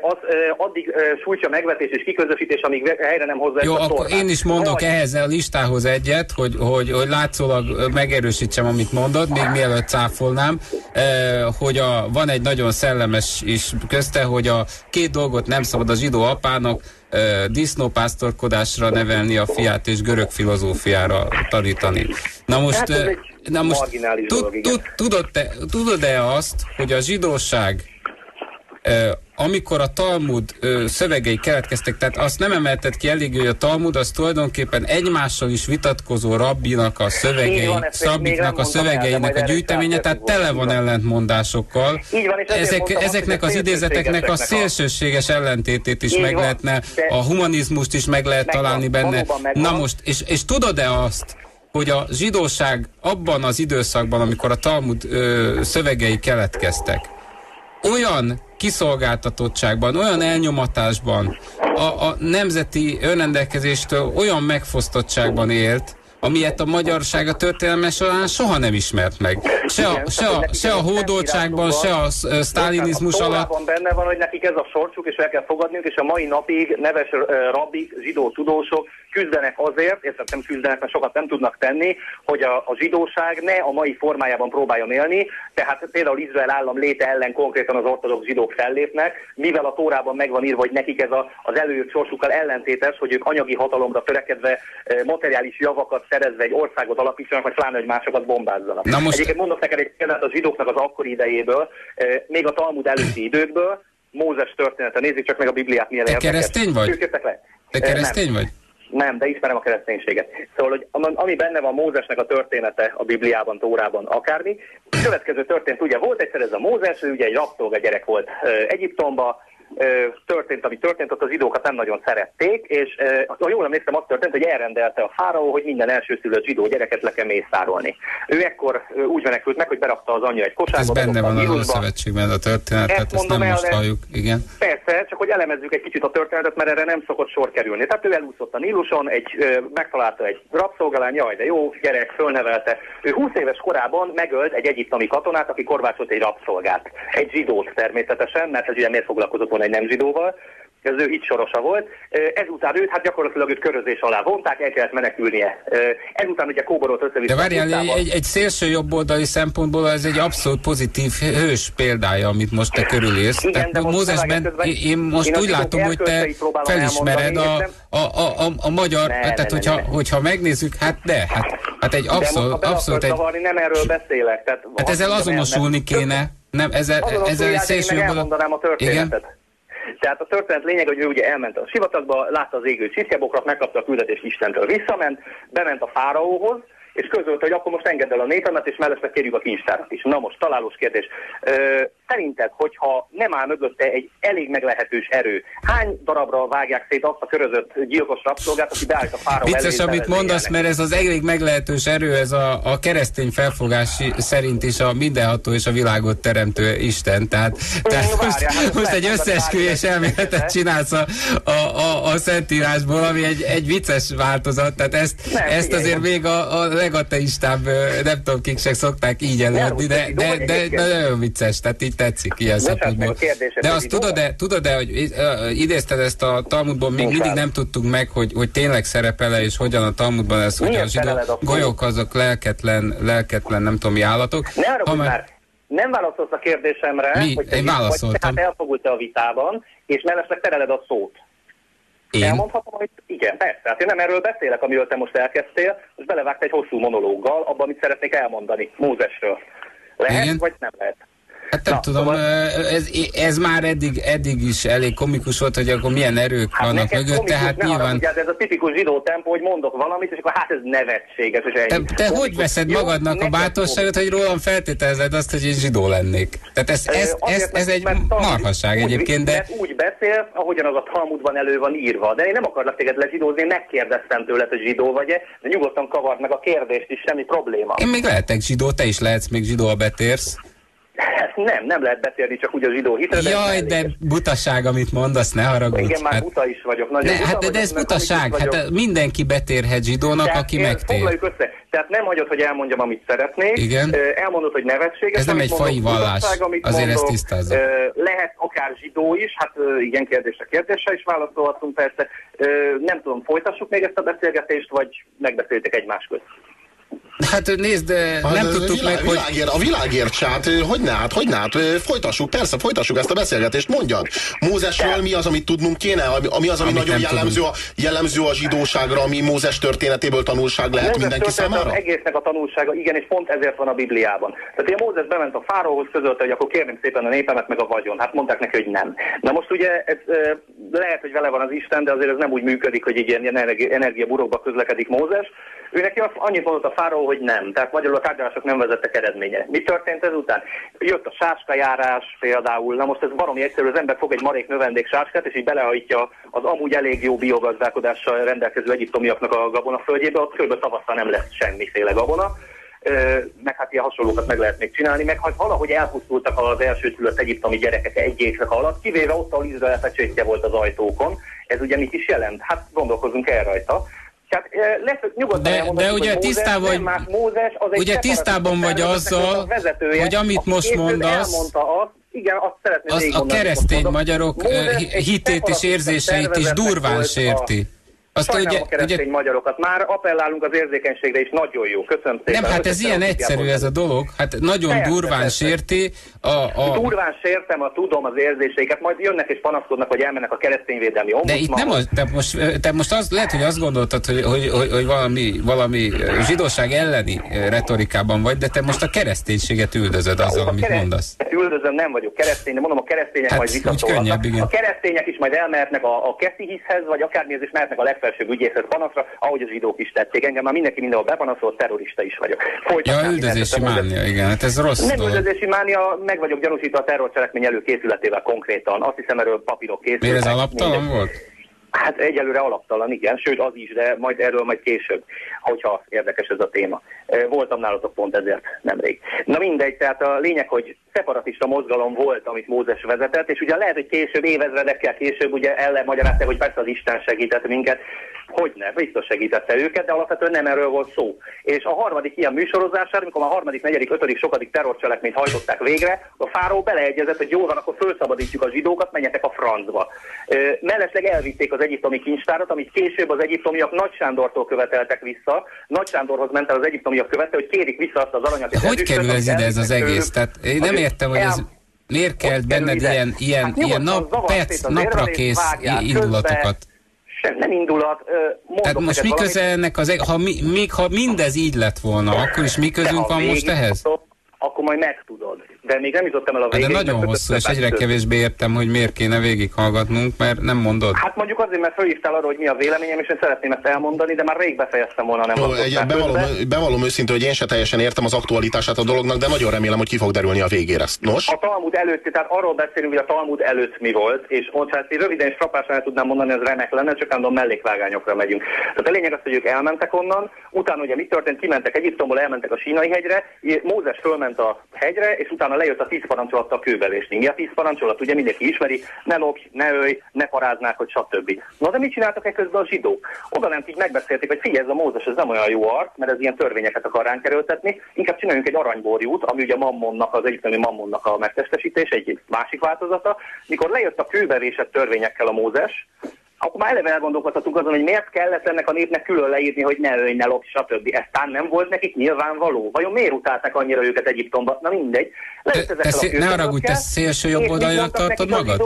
az addig sújtja megvetés és kiközösítés, amíg helyre nem hozza Jó, ezt a akkor tornát. én is mondok Vagy- ehhez a listához egyet, hogy, hogy, hogy látszólag megerősítsem, amit mondod, még mielőtt cáfolnám, hogy a, van egy nagyon szellemes is közte, hogy a két dolgot nem szabad a zsidó apának, disznópásztorkodásra nevelni a fiát és görög filozófiára tanítani. Na most, Hát na most tud, dolog, tud, tudod, tudod-e azt, hogy a zsidóság amikor a Talmud szövegei keletkeztek, tehát azt nem emelted ki elég, hogy a Talmud az tulajdonképpen egymással is vitatkozó rabbinak a szövegei, van, a el, szövegeinek majd a gyűjteménye, tehát tele van ellentmondásokkal. Így van, Ezek, mondtam ezeknek az idézeteknek a szélsőséges ellentétét is meg lehetne, a humanizmust is meg lehet találni benne. Na most, és, és tudod-e azt, hogy a zsidóság abban az időszakban, amikor a Talmud ö, szövegei keletkeztek, olyan kiszolgáltatottságban, olyan elnyomatásban, a, a nemzeti önrendelkezéstől olyan megfosztottságban élt, amilyet a magyarság a történelme során soha nem ismert meg. Se a, se a, se a hódoltságban, se a sztálinizmus a alatt. Benne van, hogy nekik ez a sorsuk, és el kell fogadniuk, és a mai napig neves rabbik, zsidó tudósok küzdenek azért, és nem küzdenek, mert sokat nem tudnak tenni, hogy a, a zsidóság ne a mai formájában próbáljon élni, tehát például Izrael állam léte ellen konkrétan az ortodox zsidók fellépnek, mivel a Tórában megvan írva, hogy nekik ez a, az előjött sorsukkal ellentétes, hogy ők anyagi hatalomra törekedve eh, materiális javakat szerezve egy országot alapítsanak, vagy pláne, hogy másokat bombázzanak. Na most- Egyébként mondok neked egy példát a zsidóknak az akkori idejéből, eh, még a Talmud előtti időkből, Mózes története, nézzük csak meg a Bibliát milyen Te keresztény vagy? Te nem. keresztény vagy? Nem, de ismerem a kereszténységet. Szóval, hogy am- ami benne van Mózesnek a története a Bibliában, Tórában, akármi, következő történt, ugye volt egyszer ez a Mózes, ugye egy rabszolga gyerek volt Egyiptomba, történt, ami történt, ott az zsidókat nem nagyon szerették, és ha jól emlékszem, az történt, hogy elrendelte a fáraó, hogy minden elsőszülött zsidó gyereket le kell mészárolni. Ő ekkor úgy menekült meg, hogy berakta az anyja egy kosárba. Ez benne van az Nílusba. Ószövetségben a történet, Ezt ezt nem el, most halljuk. Igen. Persze, csak hogy elemezzük egy kicsit a történetet, mert erre nem szokott sor kerülni. Tehát ő elúszott a Níluson, egy, megtalálta egy rabszolgalány, jaj, de jó, gyerek, fölnevelte. Ő 20 éves korában megölt egy egyiptomi katonát, aki korbácsolt egy rabszolgát. Egy zsidót természetesen, mert ez ugye miért foglalkozott volna egy nem zsidóval. Ez ő itt sorosa volt. Ezután őt, hát gyakorlatilag őt körözés alá vonták, el kellett menekülnie. Ezután ugye kóborolt össze De várjál, egy, egy, egy szélső jobboldali szempontból ez egy abszolút pozitív hős példája, amit most te körülírsz. Igen, Tehát de most találják közben- én most én úgy látom, hogy te felismered a, a, a, a, a magyar, Ne, tehát ne, hogyha, ne, ne. hogyha megnézzük, hát de, hát, hát egy De abszolút, be abszolút egy, zavarni, nem erről beszélek. Tehát, hát ezzel azonosulni kéne. Nem, ezzel, ezzel egy szélső jobboldali... Igen? Tehát a történet lényeg, hogy ő ugye elment a sivatagba, látta az égő csiszjabokrat, megkapta a küldetést Istentől, visszament, bement a fáraóhoz, és közölte, hogy akkor most engedd el a népemet, és mellesleg kérjük a kincstárat is. Na most, találós kérdés. Ö, szerinted, hogyha nem áll mögötte egy elég meglehetős erő, hány darabra vágják szét azt a körözött gyilkos rabszolgát, aki beállít a fáraó elé, Vicces, amit mondasz, mert ez az elég meglehetős erő, ez a, a keresztény felfogás szerint is a mindenható és a világot teremtő Isten. Tehát, tehát várjál, most, hát most egy összeesküvés elméletet csinálsz a, a, a, a Szentírásból, ami egy, egy vicces változat, tehát ezt, Nem, ezt azért még a, a legateistább, nem tudom, kik se szokták így előadni, de, de, de, de nagyon vicces, tehát így tetszik ilyen szempontból. De azt tudod-e, tudod-e, hogy idézted ezt a Talmudból, még mindig nem tudtuk meg, hogy, hogy tényleg szerepele, és hogyan a Talmudban ez, hogy a zsidó golyók azok lelketlen, lelketlen, nem tudom, mi állatok. Ne arra, már- nem válaszolsz a kérdésemre, Mi? hogy te Én válaszoltam. tehát elfogult a vitában, és mellesleg tereled a szót. Én? Elmondhatom, hogy igen, persze. Hát én nem erről beszélek, amiről te most elkezdtél, most belevágta egy hosszú monológgal, abban, amit szeretnék elmondani Mózesről. Lehet, Igen. vagy nem lehet? Hát nem Na, tudom, szóval- ez, ez már eddig, eddig is elég komikus volt, hogy akkor milyen erők Hát vannak neked mögötte, komikus, hát ne nyilván... haragudjál, ez a tipikus zsidó tempó, hogy mondok valamit, és akkor hát ez nevetséges, és Te, te Komikus. hogy veszed Jó, magadnak a bátorságot, hogy rólam feltételezed azt, hogy én zsidó lennék? Tehát ez, ez, ez, ez mert- egy marhasság úgy- egyébként, de... Mert úgy beszélsz, ahogyan az a Talmudban elő van írva. De én nem akarlak téged lezsidózni, én megkérdeztem tőled, hogy zsidó vagy-e, de nyugodtan kavard meg a kérdést is, semmi probléma. Én még lehetek zsidó, te is lehetsz még zsidó, ha betérsz. Ezt nem, nem lehet beszélni csak úgy a zsidó hitre. Jaj, de mellékes. butaság, amit mondasz, ne haragudj. Igen, már Hát, buta is vagyok. Nagyon ne, buta hát de, de ez butaság, hát vagyok. mindenki betérhet zsidónak, Tehát aki megtér. Foglaljuk össze. Tehát nem hagyod, hogy elmondjam, amit szeretnék. Igen. Elmondod, hogy nevetséges. Ez nem egy mondok, vallás. Azért ezt mondok. tisztázzuk. Ö, Lehet akár zsidó is, hát igen, kérdésre kérdésre is válaszolhatunk persze. Nem tudom, folytassuk még ezt a beszélgetést, vagy megbeszéltek egymás közt? Hát nézd, de Hát, nem tudtuk világ, meg, hogy... világért, a világért hát ö, hogy ne, hát hogy ne, hát ö, folytassuk, persze, folytassuk ezt a beszélgetést, mondjad. Mózesről mi az, amit tudnunk kéne, ami, ami az, ami Amit nagyon jellemző a, jellemző a zsidóságra, ami Mózes történetéből tanulság lehet Mózes mindenki számára? Az egésznek a tanulsága, igen, és pont ezért van a Bibliában. Tehát ugye Mózes bement a fáróhoz, közölte, hogy akkor kérném szépen a népemet meg a vagyon. Hát mondták neki, hogy nem. Na most ugye ez, lehet, hogy vele van az Isten, de azért ez nem úgy működik, hogy így ilyen energi- energiaburokba közlekedik Mózes. Ő neki azt annyit mondott a fáraó, hogy nem. Tehát magyarul a tárgyalások nem vezettek eredménye. Mi történt ezután? Jött a sáskajárás például. Na most ez baromi egyszerű, az ember fog egy marék növendék sáskát, és így belehajtja az amúgy elég jó biogazdálkodással rendelkező egyiptomiaknak a gabonaföldjébe, ott kb. tavasszal nem lesz semmiféle gabona. Meg hát ilyen hasonlókat meg lehet még csinálni, meg hát valahogy elpusztultak az elsőszülött egyiptomi gyerekek egy évek alatt, kivéve ott, ahol Izrael pecsétje volt az ajtókon. Ez ugye mit is jelent? Hát gondolkozunk el rajta. Tehát lesz, nyugodtan De- de ugye hogy Mózes tisztában nem vagy- más Mózes, az egy ugye tisztában vagy azzal, vezetője, hogy amit most mondasz, elmondta azt, igen, azt szeretném az a keresztény magyarok Mózes hitét és érzéseit is durván volt a- sérti. Azt Sajnálom ugye, a keresztény ugye, magyarokat. Már appellálunk az érzékenységre is, nagyon jó. Köszönöm szépen. nem, hát ez ilyen egyszerű ez a dolog. Hát nagyon Persze, durván persze. sérti a, a, Durván sértem, a tudom az érzéseiket, majd jönnek és panaszkodnak, hogy elmennek a keresztényvédelmi De itt nem az, te most, te most az, lehet, hogy azt gondoltad, hogy, hogy, hogy, hogy valami, valami zsidóság elleni retorikában vagy, de te most a kereszténységet üldözöd azzal, a amit mondasz. Üldözöm, nem vagyok keresztény, de mondom, a keresztények Hát, majd igen. A keresztények is majd elmehetnek a, a keszi hiszhez, vagy akármihez is mehetnek a legfelsőbb legfelsőbb ügyészet panaszra, ahogy az zsidók is tették. Engem már mindenki mindenhol bepanaszolt, terrorista is vagyok. ja, üldözési mánia, igen, hát ez rossz Nem dolog. üldözési mánia, meg vagyok gyanúsítva a terrorcselekmény előkészületével konkrétan. Azt hiszem, erről papírok készültek. Miért ez alaptalan volt? Hát egyelőre alaptalan, igen, sőt az is, de majd erről majd később, hogyha érdekes ez a téma. Voltam nálatok pont ezért nemrég. Na mindegy, tehát a lényeg, hogy szeparatista mozgalom volt, amit Mózes vezetett, és ugye lehet, hogy később, évezredekkel később ugye ellen magyarázta, hogy persze az Isten segített minket, hogy ne, biztos segítette őket, de alapvetően nem erről volt szó. És a harmadik ilyen műsorozásán, amikor a harmadik, negyedik, ötödik, sokadik terrorcselekményt hajtották végre, a fáró beleegyezett, hogy jó van, akkor felszabadítjuk a zsidókat, menjetek a francba. Mellesleg elvitték az egyiptomi kincstárat, amit később az egyiptomiak Nagy Sándortól követeltek vissza. Nagy Sándorhoz ment el az egyiptomiak követte, hogy kérik vissza azt az aranyat. Hogy kerül ez ide ez az egész? Tehát én nem értem, hogy ez miért kell benned ilyen, ilyen, hát ilyen nap, perc, napra kész indulatokat? sem, nem indulat. Tehát most mi köze ennek az, ha mi, még ha mindez így lett volna, akkor is mi közünk van most ehhez? Akkor majd megtudod de még nem jutottam el a. Hát de nagyon hosszú, és egyre kevésbé értem, hogy miért kéne végighallgatnunk, mert nem mondod. Hát mondjuk azért, mert fölhívtál arra, hogy mi a véleményem, és én szeretném ezt elmondani, de már rég befejeztem volna, nem Jó, egy, bevallom, bevallom őszintén, hogy én se teljesen értem az aktualitását a dolognak, de nagyon remélem, hogy ki fog derülni a végére. Nos? A Talmud előtt, tehát arról beszélünk, hogy a Talmud előtt mi volt, és ott hát én röviden és frappásan el tudnám mondani, ez remek lenne, csak állandóan mellékvágányokra megyünk. Tehát a lényeg az, hogy ők elmentek onnan, utána ugye mi történt, kimentek Egyiptomból, elmentek a sínai hegyre, Mózes fölment a hegyre, és utána lejött a tíz parancsolat a kőbevésni. Mi a tíz parancsolat? Ugye mindenki ismeri, ne lopj, ne ölj, ne paráznák, hogy stb. Na de mit csináltak e közben a zsidók? Oda nem így megbeszélték, hogy figyelj, ez a Mózes, ez nem olyan jó arc, mert ez ilyen törvényeket akar ránk kerültetni, inkább csináljunk egy aranyborjút, ami ugye Mammonnak, az egyiptomi Mammonnak a megtestesítés, egy másik változata. Mikor lejött a kőbevésett törvényekkel a Mózes, akkor már eleve elgondolkodhatunk azon, hogy miért kellett ennek a népnek külön leírni, hogy ne ölj, ne lopj, stb. Ez tán nem volt nekik nyilvánvaló. Vajon miért utálták annyira őket Egyiptomba? Na mindegy. Te, te szé- ne hogy te szélső jobb oldalnak tartod magad?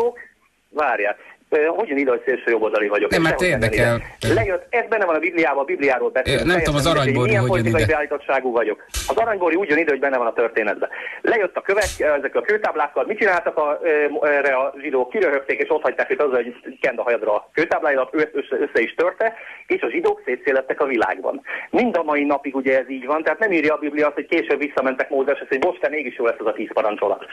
Várjál hogyan ide, hogy szélső jobboldali vagyok. Nem, mert érdekel. Lejött, ez benne van a Bibliában, a Bibliáról beszélünk. Nem tudom, az aranyború milyen politikai beállítottságú vagyok. Az aranyború ugyanide, hogy benne van a történetben. Lejött a kövek, ezek a kőtáblákkal, mit csináltak a, erre a zsidók? Kiröhögték, és ott hagyták őt azzal, hogy kend a hajadra a kőtábláidat, össze, össze is törte, és a zsidók szétszélettek a világban. Mind a mai napig ugye ez így van, tehát nem írja a Biblia azt, hogy később visszamentek Mózeshez, hogy most mégis jó lesz az a tíz parancsolat.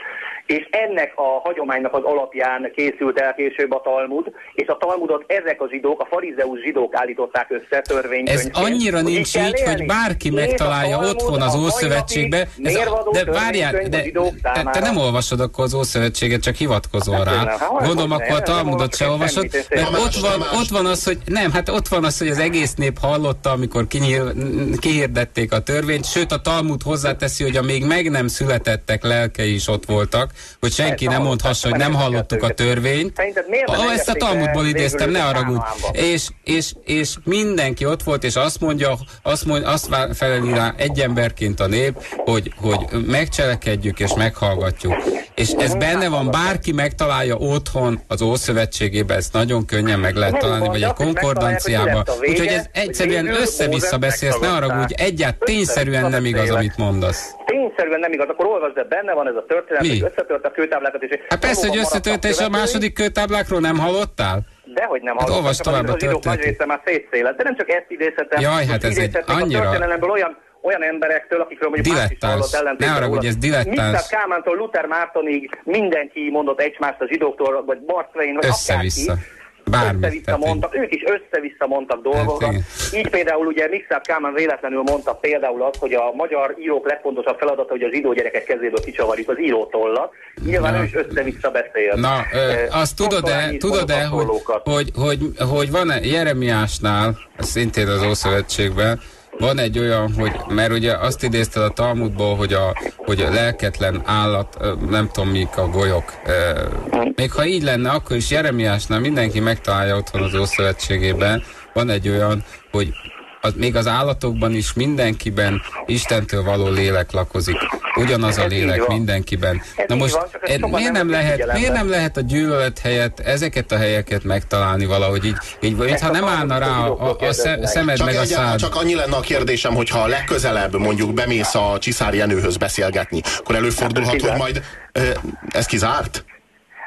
És ennek a hagyománynak az alapján készült el később a Talmud, és a Talmudot ezek a zsidók, a farizeus zsidók állították össze törvénykönyvként. Ez annyira nincs így, hogy bárki megtalálja otthon az Ószövetségbe. Ez a, de várjál, de, te, te nem olvasod akkor az Ószövetséget, csak hivatkozol rá. Hát, Gondolom, akkor a Talmudot se olvasod. De ott van, ott van az, hogy nem, hát ott van az, hogy az egész nép hallotta, amikor kihirdették a törvényt, sőt a Talmud hozzáteszi, hogy a még meg nem születettek lelkei is ott voltak, hogy senki nem mondhassa, hogy nem hallottuk a törvényt. Ha ezt a Talmudból idéztem, ne haragudj. És, és, és mindenki ott volt, és azt mondja, azt, mondja, azt feleli rá egy emberként a nép, hogy, hogy megcselekedjük és meghallgatjuk. És ez benne van, bárki megtalálja otthon az Ószövetségében, ezt nagyon könnyen meg lehet találni, vagy egy konkordanciába. Úgyhogy ez egyszerűen össze-vissza beszélsz, ne haragudj, egyáltalán tényszerűen nem igaz, amit mondasz. Tényszerűen nem igaz, akkor olvasd, de benne van ez a történet, hogy összetört a kőtáblákat. És hát persze, hogy összetört, és a második kőtáblákról nem hallottál? Dehogy nem hát hallottam. Olvasd tovább a történetet. nagy része már szétszélet, de nem csak ezt idézhetem. Jaj, hát ez egy annyira... A olyan olyan emberektől, akikről mondjuk más is hallott ellentétben. Ne arra, hogy ez dilettáns. Mr. Kálmántól Luther Mártonig mindenki mondott egymást a zsidóktól, vagy Bart Twain, vagy Össze-vissza. akárki össze-vissza mondtak, ők is össze-vissza mondtak dolgokat. Hát, Így például ugye Mixát Kálmán véletlenül mondta például azt, hogy a magyar írók legfontosabb feladata, hogy az zsidó gyerekek kezéből kicsavarjuk az írótollat. Nyilván Na. ő is össze-vissza beszél. Na, ö, azt tudod-e, tudod-e hogy, hogy, hogy, hogy van-e Jeremiásnál, szintén az Ószövetségben, van egy olyan, hogy, mert ugye azt idézted a Talmudból, hogy a, hogy a lelketlen állat, nem tudom mik a golyok. Még ha így lenne, akkor is Jeremiásnál mindenki megtalálja otthon az Ószövetségében, van egy olyan, hogy az, még az állatokban is mindenkiben Istentől való lélek lakozik. Ugyanaz a lélek mindenkiben. Na most van, miért, nem lehet, miért nem lehet a gyűlölet helyett ezeket a helyeket megtalálni valahogy így, így vagy ha nem állna rá a, a, a szemed csak meg a szád. Csak annyi lenne a kérdésem, hogy ha legközelebb mondjuk bemész a Csiszár Jenőhöz beszélgetni, akkor előfordulhat, hogy majd ez kizárt?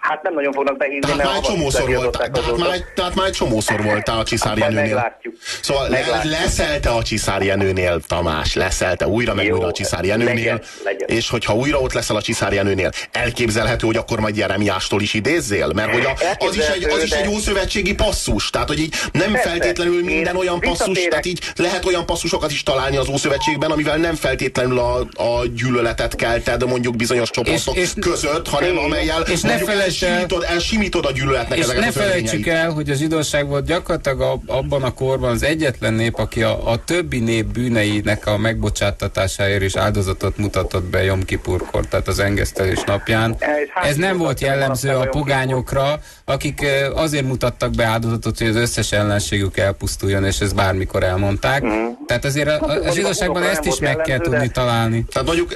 Hát nem nagyon fognak behívni, Tehát mert már csomószor volt, tehát már, tehát már egy csomószor voltál a Majd Jenőnél. meglátjuk. Szóval le, Meglátjuk. leszelte a Csiszár Jenőnél, Tamás, leszelte újra meg Jó, újra a Csiszár Jenőnél, legyen, legyen. és hogyha újra ott leszel a Jenőnél, elképzelhető, hogy akkor majd Jeremiástól is idézzél? Mert hogy a, az, is egy, az is egy ószövetségi passzus, tehát hogy így nem Persze. feltétlenül minden olyan passzus, tehát így lehet olyan passzusokat is találni az ószövetségben, amivel nem feltétlenül a, a gyűlöletet kelted mondjuk bizonyos csoportok És- és- között, hanem amelyel és ne mondjuk elsimítod, elsimítod a gyűlöletnek És ezeket ne felejtsük el, hogy a zsidóság volt gyakorlatilag a- abban a korban az egyetlen nép, aki a, a többi nép bűneinek a megbocsátatásáért is áldozatot mutatott be Jom Kipurkor, tehát az engesztelés napján. Ez hát nem volt jellemző a pogányokra, akik azért mutattak be áldozatot, hogy az összes ellenségük elpusztuljon, és ezt bármikor elmondták. Tehát azért a, a, a mondjuk zsidóságban azokra ezt is meg kell tudni találni. Tehát mondjuk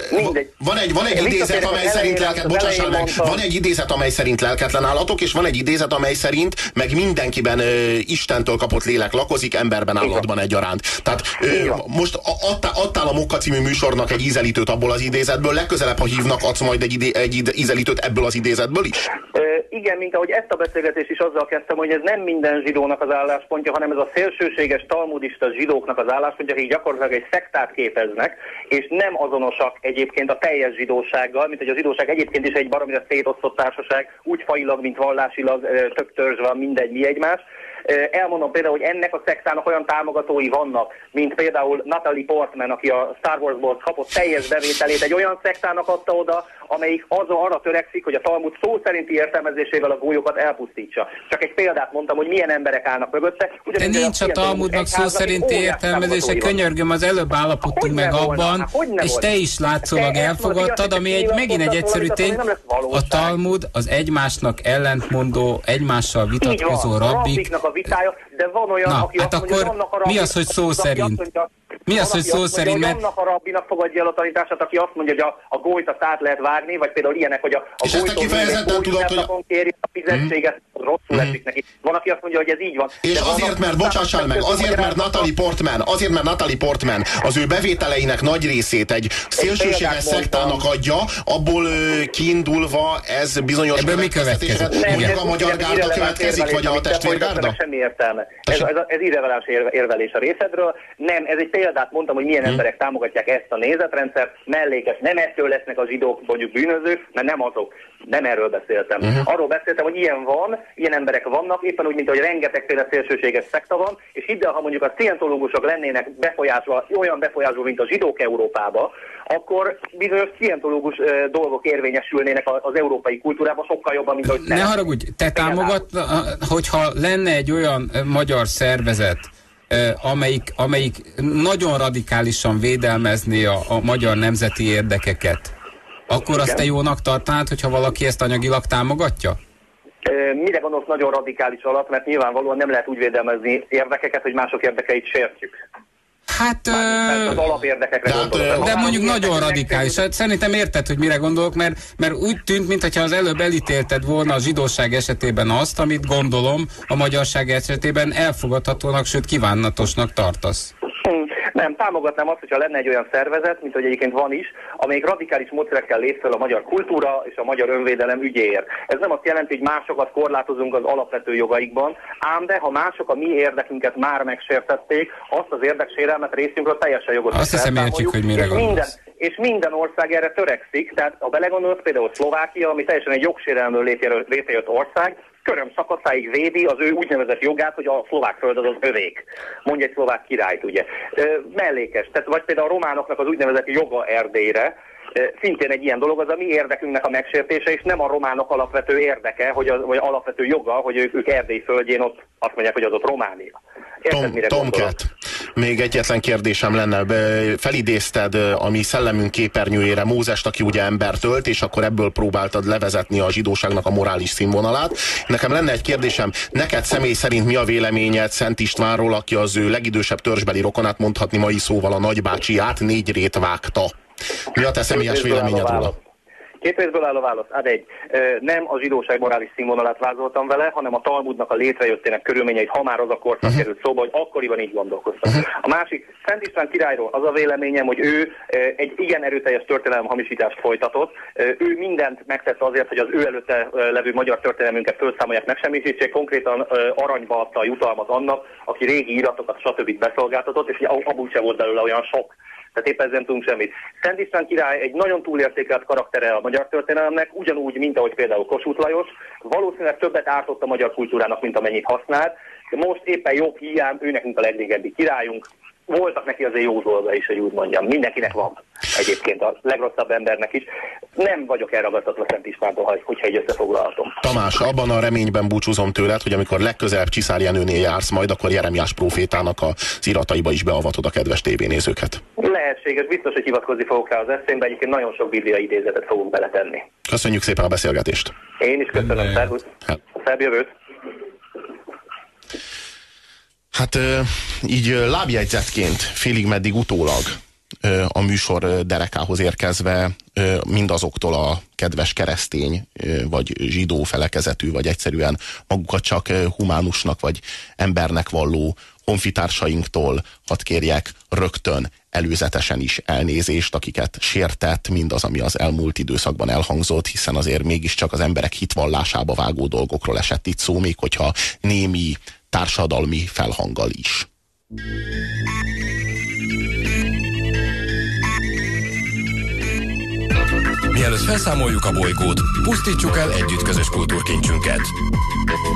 van egy, van egy idézet, amely az szerint lelket, az bocsássál meg, van egy idézet, amely szerint lelketlen állatok, és van egy idézet, amely szerint meg mindenkiben ö, Istentől kapott lélek lakozik, emberben, állatban egyaránt. Tehát ö, most adtál, adtál a Mokka című műsornak egy ízelítőt abból az idézetből, legközelebb, ha hívnak, adsz majd egy, idé, egy ízelítőt ebből az idézetből is? Ö, igen, mint ahogy ezt a beszélgetést is azzal kezdtem, hogy ez nem minden zsidónak az álláspontja, hanem ez a szélsőséges talmudista zsidóknak az álláspontja, akik gyakorlatilag egy szektát képeznek, és nem azonosak egyébként a teljes zsidósággal, mint hogy a zsidóság egyébként is egy baromira szétosztott társaság, úgy failag, mint vallásilag, több törzs van, mindegy, mi egymás. Elmondom például, hogy ennek a szektának olyan támogatói vannak, mint például Natalie Portman, aki a Star Warsból kapott teljes bevételét, egy olyan szektának adta oda, amelyik az arra törekszik, hogy a Talmud szó szerinti értelmezésével a gólyokat elpusztítsa. Csak egy példát mondtam, hogy milyen emberek állnak mögötte. De Ugyanúgy nincs a Talmudnak szó szerinti értelmezése, könyörgöm, az előbb állapodtunk meg volna? abban, Hát és te is látszólag Te ezt elfogadtad, ami egy, megint egy egyszerű tény. A Talmud az egymásnak ellentmondó, egymással vitatkozó rabbik. A vitája, de van olyan, Na, aki hát azt mondja, akkor annak a mi rabbik, az, hogy szó azt szerint? mondja- Mi az, hogy szó mondja, szerint, mert- annak a rabbinak fogadja el a tanítását, aki azt mondja, hogy a, a gólyt azt át lehet vágni, vagy például ilyenek, hogy a, a És ezt gólytól kifejezetten tudod, hogy- gólyt kéri a fizetséget, rosszul esik neki. Van, aki azt mondja, hogy ez így van. És De azért, mert, bocsássál meg, azért, mert Natalie Portman, azért, mert Natalie Portman az ő bevételeinek nagy részét egy szélsőséges szektának adja, abból ö, kiindulva ez bizonyos Ebből mi következik? Mondjuk a magyar gárda következik, vagy a testvérgárda? Semmi értelme. Ez, ez, ez irreleváns érve- érvelés a részedről. Nem, ez egy példát mondtam, hogy milyen emberek támogatják ezt a nézetrendszert. Mellékes, nem ettől lesznek a zsidók mondjuk bűnözők, mert nem azok. Nem erről beszéltem. Arról beszéltem, hogy ilyen van, ilyen emberek vannak, éppen úgy, mint hogy rengetegféle szélsőséges szekta van, és hidd el, ha mondjuk a szientológusok lennének befolyásva, olyan befolyású, mint a zsidók Európába, akkor bizonyos szientológus dolgok érvényesülnének az európai kultúrában sokkal jobban, mint ahogy Ne haragudj, te támogat, hogyha lenne egy olyan magyar szervezet, amelyik, amelyik nagyon radikálisan védelmezné a, a magyar nemzeti érdekeket, akkor azt te jónak tartanád, hogyha valaki ezt anyagilag támogatja? Ö, Mire gondolsz nagyon radikális alatt, mert nyilvánvalóan nem lehet úgy védelmezni érdekeket, hogy mások érdekeit sértjük. Hát... Mert az Ö, alapérdekekre de hát, gondolok. ö, de mondjuk nagyon radikális. Hát szerintem érted, hogy mire gondolok, mert, mert úgy tűnt, mintha az előbb elítélted volna a zsidóság esetében azt, amit gondolom a magyarság esetében elfogadhatónak, sőt kívánatosnak tartasz. Nem, támogatnám azt, hogyha lenne egy olyan szervezet, mint hogy egyébként van is, amelyik radikális módszerekkel lép fel a magyar kultúra és a magyar önvédelem ügyéért. Ez nem azt jelenti, hogy másokat korlátozunk az alapvető jogaikban, ám de ha mások a mi érdekünket már megsértették, azt az érdeksérelmet részünkről teljesen jogos. Azt hiszem, értjük, hogy mire minden, és minden ország erre törekszik, tehát ha belegondolsz, például Szlovákia, ami teljesen egy jogsérelmől létrejö- létrejött ország, köröm szakaszáig védi az ő úgynevezett jogát, hogy a szlovák föld az az övék. Mondja egy szlovák királyt, ugye. Mellékes. Tehát, vagy például a románoknak az úgynevezett joga Erdélyre, szintén egy ilyen dolog az a mi érdekünknek a megsértése, és nem a románok alapvető érdeke, hogy az, vagy alapvető joga, hogy ők, ők Erdély földjén ott azt mondják, hogy az ott Románia. Érted, Tom, mire? Tomcat, még egyetlen kérdésem lenne. Felidézted a mi szellemünk képernyőjére Mózest, aki ugye embert ölt, és akkor ebből próbáltad levezetni a zsidóságnak a morális színvonalát. Nekem lenne egy kérdésem, neked személy szerint mi a véleményed Szent Istvánról, aki az ő legidősebb törzsbeli rokonát mondhatni mai szóval a nagybácsiát négy rét vágta? Mi a te személyes véleményed róla? Két részből áll a válasz. Hát egy, nem a zsidóság morális színvonalát vázoltam vele, hanem a Talmudnak a létrejöttének körülményeit, ha már az a korszak uh-huh. került szóba, hogy akkoriban így gondolkoztak. Uh-huh. A másik, Szent István királyról az a véleményem, hogy ő egy igen erőteljes történelem hamisítást folytatott. Ő mindent megtett azért, hogy az ő előtte levő magyar történelmünket felszámolják, megsemmisítsék. Konkrétan aranyba adta a jutalmat annak, aki régi iratokat, stb. beszolgáltatott, és abból sem volt belőle olyan sok tehát éppen nem tudunk semmit. Szent István király egy nagyon túlértékelt karaktere a magyar történelemnek, ugyanúgy, mint ahogy például Kossuth Lajos. Valószínűleg többet ártott a magyar kultúrának, mint amennyit használt. De most éppen jobb hiány, ő nekünk a legrégebbi királyunk, voltak neki azért jó dolga is, hogy úgy mondjam. Mindenkinek van egyébként a legrosszabb embernek is. Nem vagyok elragadtatva Szent Istvántól, hogyha egy összefoglalhatom. Tamás, abban a reményben búcsúzom tőled, hogy amikor legközelebb Csiszár Jenőnél jársz majd, akkor Jeremiás profétának a irataiba is beavatod a kedves tévénézőket. Lehetséges, biztos, hogy hivatkozni fogok rá az eszémbe, egyébként nagyon sok biblia idézetet fogunk beletenni. Köszönjük szépen a beszélgetést. Én is köszönöm, szervusz. Hát. Szebb jövőt. Hát így lábjegyzetként félig meddig utólag a műsor derekához érkezve mindazoktól a kedves keresztény, vagy zsidó felekezetű, vagy egyszerűen magukat csak humánusnak, vagy embernek valló honfitársainktól hadd kérjek rögtön előzetesen is elnézést, akiket sértett mindaz, ami az elmúlt időszakban elhangzott, hiszen azért mégiscsak az emberek hitvallásába vágó dolgokról esett itt szó, még hogyha némi társadalmi felhanggal is. Mielőtt felszámoljuk a bolygót, pusztítsuk el együtt közös kultúrkincsünket.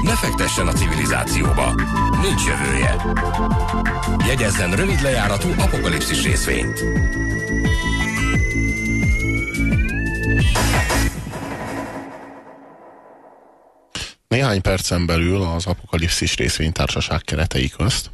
Ne fektessen a civilizációba. Nincs jövője. Jegyezzen rövid lejáratú apokalipszis részvényt. Néhány percen belül az Apokalipszis részvénytársaság keretei közt,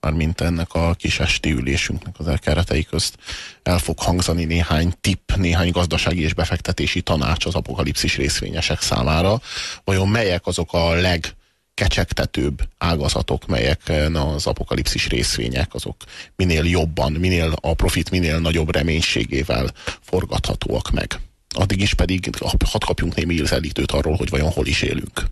mármint ennek a kis esti ülésünknek az keretei közt el fog hangzani néhány tipp, néhány gazdasági és befektetési tanács az apokalipszis részvényesek számára. Vajon melyek azok a legkecsegtetőbb ágazatok, melyek az apokalipszis részvények, azok minél jobban, minél a profit minél nagyobb reménységével forgathatóak meg. Addig is pedig hadd kapjunk némi ízelítőt arról, hogy vajon hol is élünk.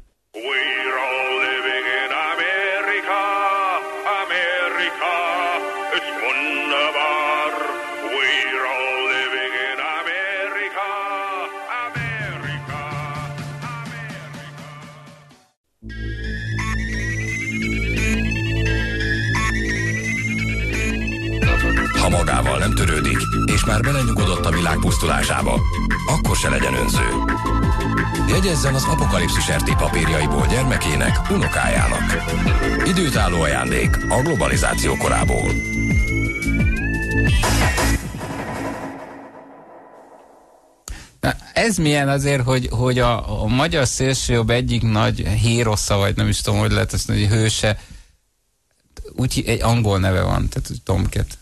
Nem törődik, és már belenyugodott a világ pusztulásába, akkor se legyen önző. Jegyezzen az apokalipszis RT papírjaiból gyermekének, unokájának. Időtálló ajándék a globalizáció korából. Ez milyen azért, hogy, hogy a, a magyar szélsőjobb egyik nagy hírosza, vagy nem is tudom, hogy lehet ezt mondani, hőse, úgy egy angol neve van, tehát Tomket.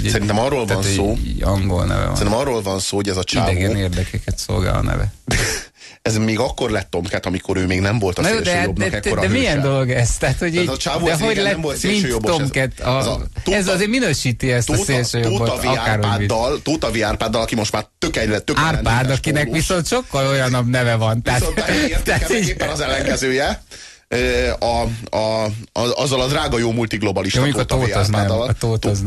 Ugye, Szerintem arról van szó. angol neve van. Szerintem arról van szó, hogy ez a csávó... Idegen érdekeket szolgál a neve. ez még akkor lett Tomcat, amikor ő még nem volt a szélsőjobbnak de, de, de, de milyen dolog ez? Tehát, hogy így, a csávó de hogy lett, nem volt mint Tomcat? A, ez, a, tóta, ez azért minősíti ezt tóta, a szélsőjobbot. Tóta Árpáddal, Tóta V. Árpáddal, aki most már tök egy tök Árpád, akinek viszont sokkal olyanabb neve van. Tehát, viszont tehát, éppen az ellenkezője a, a, a, azzal a drága jó multiglobalista jó, Tóta V. Árpáddal,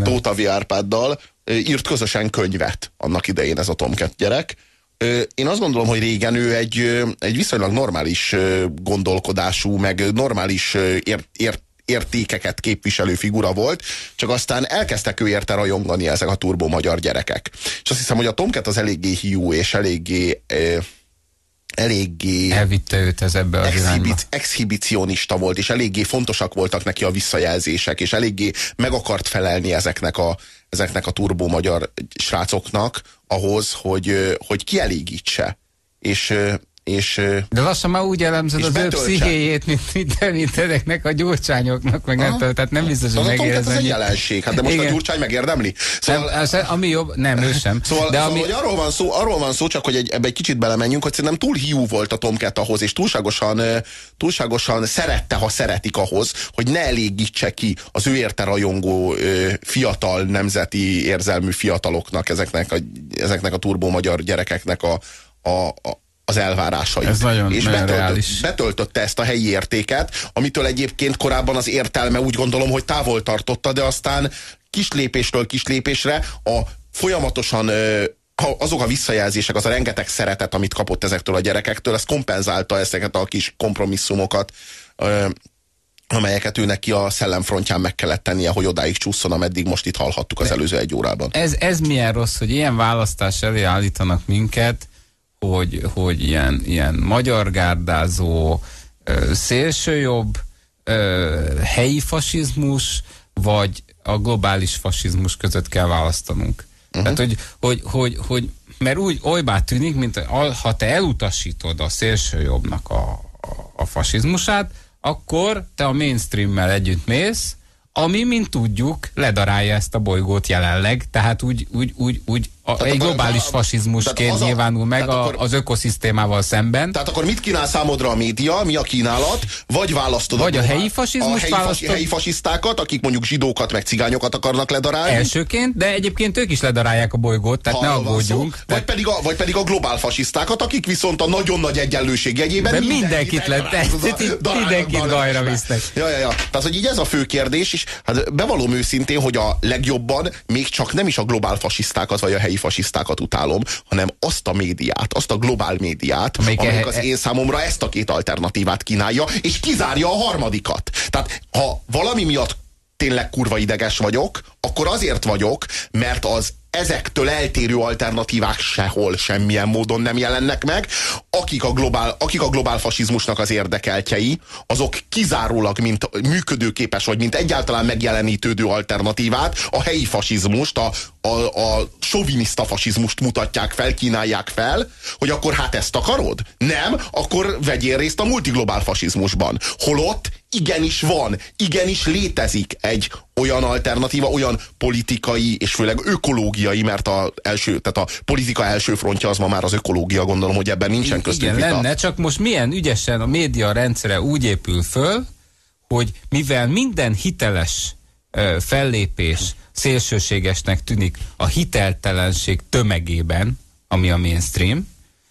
Tóta. Árpáddal írt közösen könyvet annak idején ez a Tomcat gyerek. Én azt gondolom, hogy régen ő egy, egy viszonylag normális gondolkodású, meg normális ért, ért, értékeket képviselő figura volt, csak aztán elkezdtek ő érte rajongani ezek a turbo magyar gyerekek. És azt hiszem, hogy a Tomcat az eléggé hiú, és eléggé eléggé... Elvitte őt ez ebbe az exhibit, exhibicionista volt, és eléggé fontosak voltak neki a visszajelzések, és eléggé meg akart felelni ezeknek a, ezeknek a turbó magyar srácoknak ahhoz, hogy, hogy kielégítse. És, és, De lassan már úgy elemzed az ő pszichéjét, mint, ezeknek a gyurcsányoknak, meg nem tehát nem biztos, hogy megérzem. Ez egy jelenség, hát de most Igen. a gyurcsány megérdemli. Szóval, nem, az, ami jobb, nem, ő sem. Szóval, de szóval ami... hogy arról van szó, arról van szó, csak hogy egy, ebbe egy kicsit belemenjünk, hogy szerintem túl hiú volt a Tomcat ahhoz, és túlságosan, túlságosan szerette, ha szeretik ahhoz, hogy ne elégítse ki az ő érte rajongó fiatal, nemzeti érzelmű fiataloknak, ezeknek a, ezeknek a turbó magyar gyerekeknek a, a, a az elvárásait. Ez nagyon, és nagyon betöltött, reális. betöltötte ezt a helyi értéket, amitől egyébként korábban az értelme úgy gondolom, hogy távol tartotta, de aztán kis lépésről kis lépésre a folyamatosan azok a visszajelzések, az a rengeteg szeretet, amit kapott ezektől a gyerekektől, ez kompenzálta ezeket a kis kompromisszumokat, amelyeket őnek ki a szellemfrontján meg kellett tennie, hogy odáig csúszson, ameddig most itt hallhattuk az előző egy órában. Ez, ez milyen rossz, hogy ilyen választás elé állítanak minket, hogy, hogy ilyen, ilyen magyar gárdázó, szélsőjobb, helyi fasizmus, vagy a globális fasizmus között kell választanunk. Uh-huh. Tehát, hogy, hogy, hogy, hogy, mert úgy olybá tűnik, mint ha te elutasítod a szélsőjobbnak a, a, a fasizmusát, akkor te a mainstreammel együtt mész, ami, mint tudjuk, ledarálja ezt a bolygót jelenleg, tehát úgy, úgy, úgy, úgy a, egy akkor- globális tehát fasizmusként a- nyilvánul meg tehát a, akkor- az ökoszisztémával szemben. Tehát akkor mit kínál számodra a média, mi a kínálat, vagy választod Vagy a globál- helyi fasizmust a helyi, választod? helyi fasisztákat, akik mondjuk zsidókat meg cigányokat akarnak ledarálni? Elsőként, de egyébként ők is ledarálják a bolygót, tehát ha ne van aggódjunk. Vagy, Tehát, pedig a, vagy pedig a globál fasisztákat, akik viszont a nagyon nagy egyenlőség jegyében De mindenkit le- eldarálnak. de- mindenkit bajra visznek. Ja, ja, ja. Tehát, hogy így ez a fő kérdés, és hát bevallom őszintén, hogy a legjobban még csak nem is a globál fasisztákat vagy a helyi fasisztákat utálom, hanem azt a médiát, azt a globál médiát, Amelyik amelyik e- az e- én számomra ezt a két alternatívát kínálja, és kizárja a harmadikat. Tehát, ha valami miatt tényleg kurva ideges vagyok, akkor azért vagyok, mert az ezektől eltérő alternatívák sehol semmilyen módon nem jelennek meg. Akik a globál, akik a globál fasizmusnak az érdekeltjei, azok kizárólag, mint működőképes, vagy mint egyáltalán megjelenítődő alternatívát, a helyi fasizmust, a, a, a soviniszta fasizmust mutatják fel, kínálják fel, hogy akkor hát ezt akarod? Nem, akkor vegyél részt a multiglobál fasizmusban. Holott igenis van, igenis létezik egy olyan alternatíva, olyan politikai és főleg ökológiai, mert a, első, tehát a politika első frontja az ma már az ökológia, gondolom, hogy ebben nincsen köztünk Igen, vita. lenne, csak most milyen ügyesen a média rendszere úgy épül föl, hogy mivel minden hiteles ö, fellépés szélsőségesnek tűnik a hiteltelenség tömegében, ami a mainstream,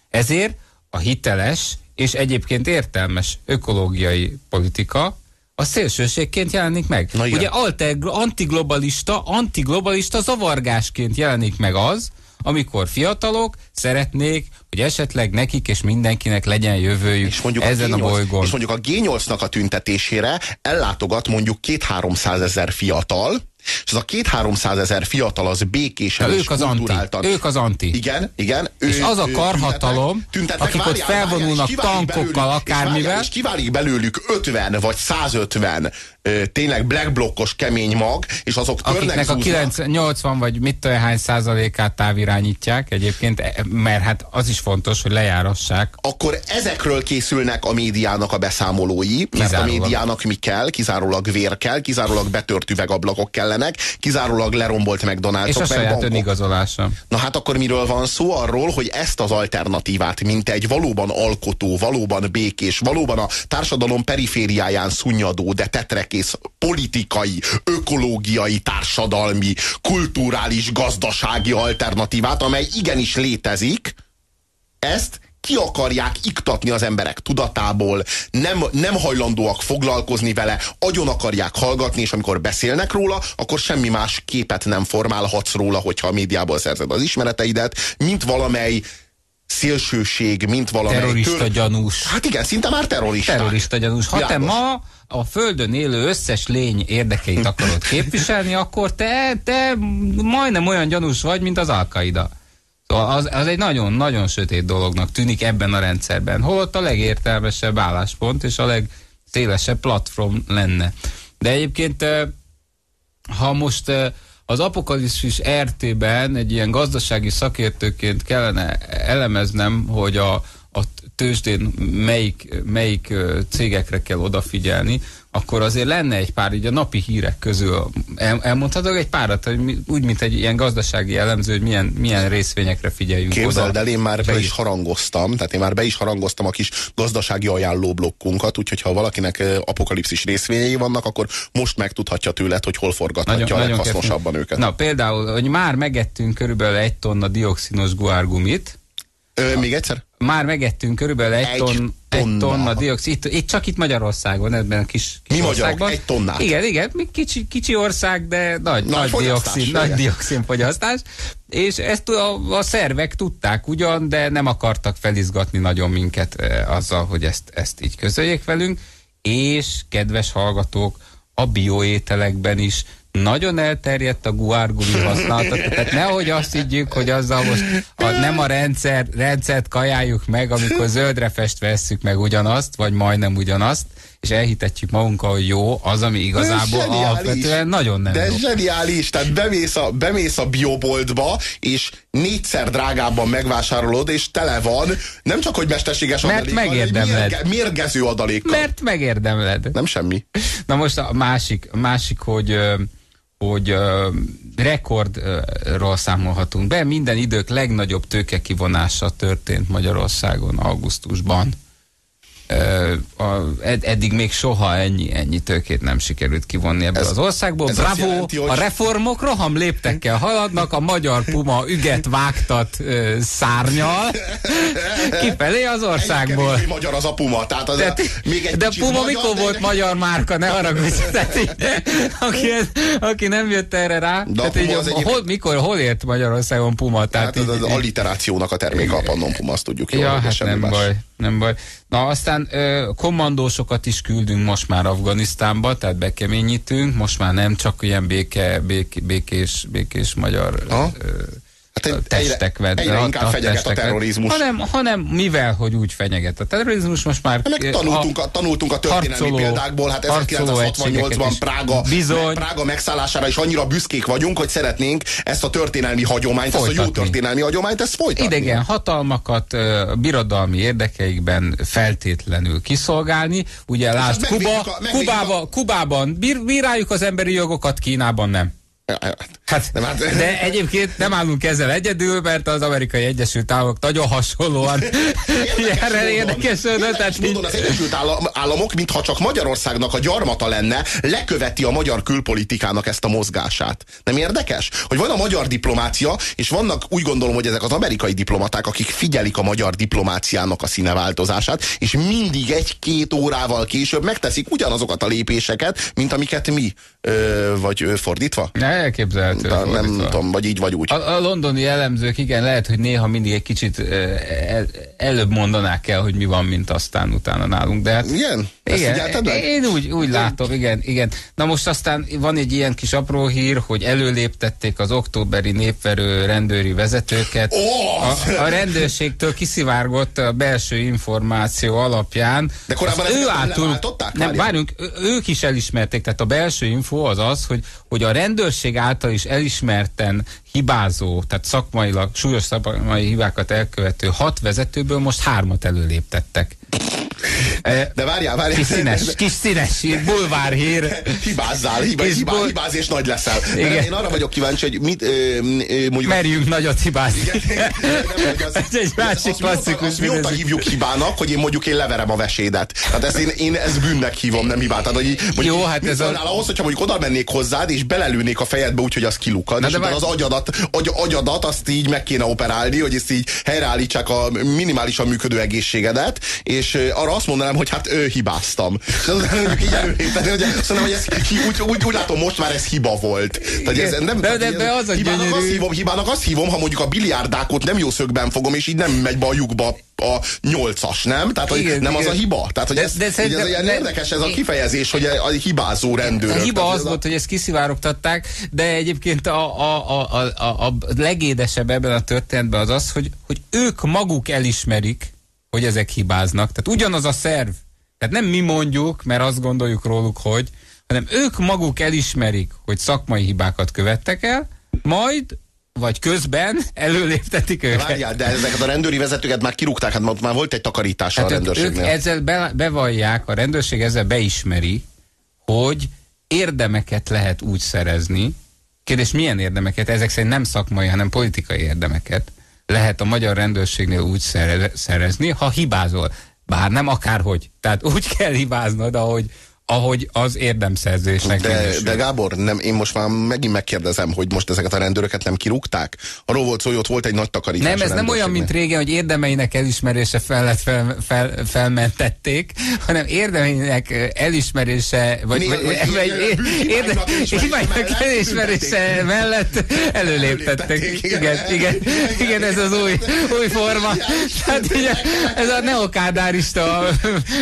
ezért a hiteles és egyébként értelmes ökológiai politika a szélsőségként jelenik meg. Na igen. Ugye alter, antiglobalista, antiglobalista zavargásként jelenik meg az, amikor fiatalok szeretnék, hogy esetleg nekik és mindenkinek legyen jövőjük és mondjuk, ezen a a, G8, bolygón. és mondjuk a G8-nak a tüntetésére ellátogat mondjuk két-háromszáz ezer fiatal, és az a két-háromszáz ezer fiatal az békésen és ők az anti. kulturáltan. Ők az anti. Igen, igen. És az a ő- karhatalom, tüntetnek, akik ott várjál, felvonulnak várjál, és tankokkal, belőlük- és akármivel. várjál, És kiválik belőlük 50 vagy 150 ö, tényleg black blokkos kemény mag, és azok törnek, akiknek a zúznak. 9, 80 vagy mit tudom hány százalékát távirányítják egyébként, e- mert hát az is fontos, hogy lejárassák. akkor ezekről készülnek a médiának a beszámolói, mert Kizárólag. a médiának mi kell, kizárólag vér kell, kizárólag betört üvegablakok kellenek, kizárólag lerombolt És McDonald'sok, a meg saját bankok. önigazolása. Na hát akkor miről van szó? Arról, hogy ezt az alternatívát, mint egy valóban alkotó, valóban békés, valóban a társadalom perifériáján szunnyadó, de tetrekész politikai, ökológiai, társadalmi, kulturális, gazdasági alternatívát, amely igenis létezik, ezt ki akarják iktatni az emberek tudatából, nem, nem hajlandóak foglalkozni vele, agyon akarják hallgatni, és amikor beszélnek róla, akkor semmi más képet nem formálhatsz róla, hogyha a médiából szerzed az ismereteidet, mint valamely szélsőség, mint valamely... Terrorista gyanús. Hát igen, szinte már terrorista. Terrorista gyanús. Ha te Világos. ma a Földön élő összes lény érdekeit akarod képviselni, akkor te, te majdnem olyan gyanús vagy, mint az Alkaida. Szóval az, az egy nagyon-nagyon sötét dolognak tűnik ebben a rendszerben. Holott a legértelmesebb álláspont és a legszélesebb platform lenne. De egyébként, ha most az apokalipszis RT-ben egy ilyen gazdasági szakértőként kellene elemeznem, hogy a tőzsdén melyik, melyik cégekre kell odafigyelni, akkor azért lenne egy pár, így a napi hírek közül el, elmondhatok egy párat, hogy mi, úgy, mint egy ilyen gazdasági elemző, hogy milyen, milyen részvényekre figyeljünk Képzeld oda. el, én már be is harangoztam, tehát én már be is harangoztam a kis gazdasági ajánlóblokkunkat, úgyhogy ha valakinek apokalipszis részvényei vannak, akkor most megtudhatja tőled, hogy hol forgathatja a leghasznosabban kértünk. őket. Na például, hogy már megettünk körülbelül egy tonna dioxinos guárgumit, Ö, még egyszer? Már megettünk körülbelül egy, Egy ton, egy tonna. tonna dioxid. Itt, csak itt Magyarországon, ebben a kis, kis Mi magyarok? országban. Egy tonnát? Igen, igen, kicsi, kicsi ország, de nagy, nagy, fogyasztás, dioxin, igen. nagy dioxinfogyasztás. És ezt a, a szervek tudták ugyan, de nem akartak felizgatni nagyon minket e, azzal, hogy ezt, ezt így közöljék velünk. És, kedves hallgatók, a bioételekben is nagyon elterjedt a guárgumi használata. Tehát nehogy azt higgyük, hogy azzal most a, nem a rendszer, rendszert kajáljuk meg, amikor zöldre festve vesszük meg ugyanazt, vagy majdnem ugyanazt, és elhitetjük magunkkal, hogy jó, az, ami igazából alapvetően nagyon nem De jó. ez zseniális, tehát bemész a, bemész a bioboltba, és négyszer drágábban megvásárolod, és tele van, nem csak, hogy mesterséges Mert adalékkal, megérdemled. mérge, mérgező adalékkal. Mert megérdemled. Nem semmi. Na most a másik, másik hogy, hogy ö, rekordról számolhatunk be. Minden idők legnagyobb tőkekivonása történt Magyarországon augusztusban. A, ed, eddig még soha ennyi, ennyi tőkét nem sikerült kivonni ebből Ez- az országból. ez Bravo! jelenti, hogy- A reformok roham léptekkel haladnak, a magyar puma üget vágtat ö, szárnyal kifelé az országból. kevésbé magyar az a puma, tehát az Tehát, a, még egy de Puma magyar, mikor de volt magyar márka, ne arra Tehát így, aki, aki nem jött erre rá. De a tehát így, Puma az egyébként- hol, mikor, hol ért Magyarországon Puma? Tehát Tehát az, így, az alliterációnak a terméke a Pannon Puma, azt tudjuk jól, Ja, hogy ez hát semmi nem más. baj, nem baj. Na aztán ö, kommandósokat is küldünk most már Afganisztánba, tehát bekeményítünk, most már nem csak ilyen béke, bék, békés, békés magyar Aha. ö, Hát egy- testek egyre, egyre inkább hat fenyeget a testek terrorizmus. Hanem, hanem mivel, hogy úgy fenyeget a terrorizmus, most már Hát Meg tanultunk a, tanultunk a történelmi harcoló- példákból, hát harcoló 1968-ban egységeket is. Prága, Bizony. Prága megszállására is annyira büszkék vagyunk, hogy szeretnénk ezt a történelmi hagyományt, ezt a jó Folytatni. történelmi hagyományt, ezt folytatni. idegen hatalmakat ö, birodalmi érdekeikben feltétlenül kiszolgálni. Ugye lásd, megvédjük Kuba, a- Kubába, Kubában bír, bíráljuk az emberi jogokat, Kínában nem. Hát, Nem, hát- de egyébként nem állunk ezzel egyedül, mert az amerikai Egyesült Államok nagyon hasonlóan erre érdekesődött. Tehát Érdekes módon az Egyesült Állam- Államok, mintha csak Magyarországnak a gyarmata lenne, leköveti a magyar külpolitikának ezt a mozgását. Nem érdekes? Hogy van a magyar diplomácia, és vannak úgy gondolom, hogy ezek az amerikai diplomaták, akik figyelik a magyar diplomáciának a színeváltozását, és mindig egy-két órával később megteszik ugyanazokat a lépéseket, mint amiket mi, ö, vagy ö, fordítva? Elképzelhető. De nem tudom, vagy így, vagy úgy. A, a londoni elemzők, igen, lehet, hogy néha mindig egy kicsit el, előbb mondanák el, hogy mi van, mint aztán utána nálunk, de hát Igen? Igen, én úgy, úgy látom, igen, igen. Na most aztán van egy ilyen kis apró hír, hogy előléptették az októberi népverő rendőri vezetőket. Ó, A, a rendőrségtől kiszivárgott a belső információ alapján. De korábban nem által-? Nem, várjunk, ő- ők is elismerték, tehát a belső info az az, hogy, hogy a rendőrség által is elismerten hibázó, tehát szakmailag súlyos szakmai hibákat elkövető hat vezetőből most hármat előléptettek. E, De várjál, várjál. Kis színes, kis színes hír, bulvárhír. Hibázzál, hibá, És hibá, bol- hibáz és nagy leszel. De Igen. Én arra vagyok kíváncsi, hogy mit, ö, ö, mondjuk... Merjünk nagyot hibázni. Nem, hogy az- Ez egy másik azt mióta- klasszikus azt mióta hívjuk hibának, hogy én mondjuk én leverem a vesédet. Tehát ezt én, én ezt bűnnek hívom, nem hibát. Tehát, hogy Jó, hát ez a- ahhoz, hogyha mondjuk oda mennék hozzád, és belelőnék a fejedbe úgy, hogy az kilukad, Na és de utána az agyadat, agy, agyadat azt így meg kéne operálni, hogy ezt így helyreállítsák a minimálisan működő egészségedet, és arra azt mondanám, hogy hát ő hibáztam. És aztán mondjuk így előlépteni, hogy ezt, szerintem, hogy ez úgy, úgy, úgy, látom, most már ez hiba volt. Tehát ez nem, De- de- de az a hibának gyönyörű- azt hívom, hibának azt hívom, ha mondjuk a biliárdákot nem jó szögben fogom, és így nem megy be a lyukba a nyolcas, nem? Tehát, hogy Igen, nem az a igen. hiba. Tehát, hogy De- ez, de ez ilyen de- érdekes ez a kifejezés, hogy a hibázó rendőrök. A hiba Tehát az ez volt, hogy ezt kiszivárogtatták, de egyébként a, a, a, a, a, a legédesebb ebben a történetben az az, hogy, hogy ők maguk elismerik, hogy ezek hibáznak. Tehát ugyanaz a szerv. Tehát nem mi mondjuk, mert azt gondoljuk róluk, hogy, hanem ők maguk elismerik, hogy szakmai hibákat követtek el, majd vagy közben előléptetik őket. Várjál, de ezeket a rendőri vezetőket már kirúgták, hát már- már volt egy takarítása a Hát ők, ők rendőrségnél. ezzel be, bevallják, a rendőrség ezzel beismeri, hogy érdemeket lehet úgy szerezni, kérdés milyen érdemeket, ezek szerint nem szakmai, hanem politikai érdemeket lehet a magyar rendőrségnél úgy szere- szerezni, ha hibázol. Bár nem akárhogy. Tehát úgy kell hibáznod, ahogy, ahogy az érdemszerzésnek De, de Gábor, nem, én most már megint megkérdezem, hogy most ezeket a rendőröket nem kirúgták? Arról volt szó, hogy ott volt egy nagy takarítás. Nem, ez nem olyan, mint régen, hogy érdemeinek elismerése felett fel, fel, felmentették, hanem érdemeinek elismerése, vagy, Mi- vagy, vagy bűnhibáinak elismerése elismerése mellett. Előléptették, Igen, igen, igen, ez az új, új forma. Tehát ez a neokádárista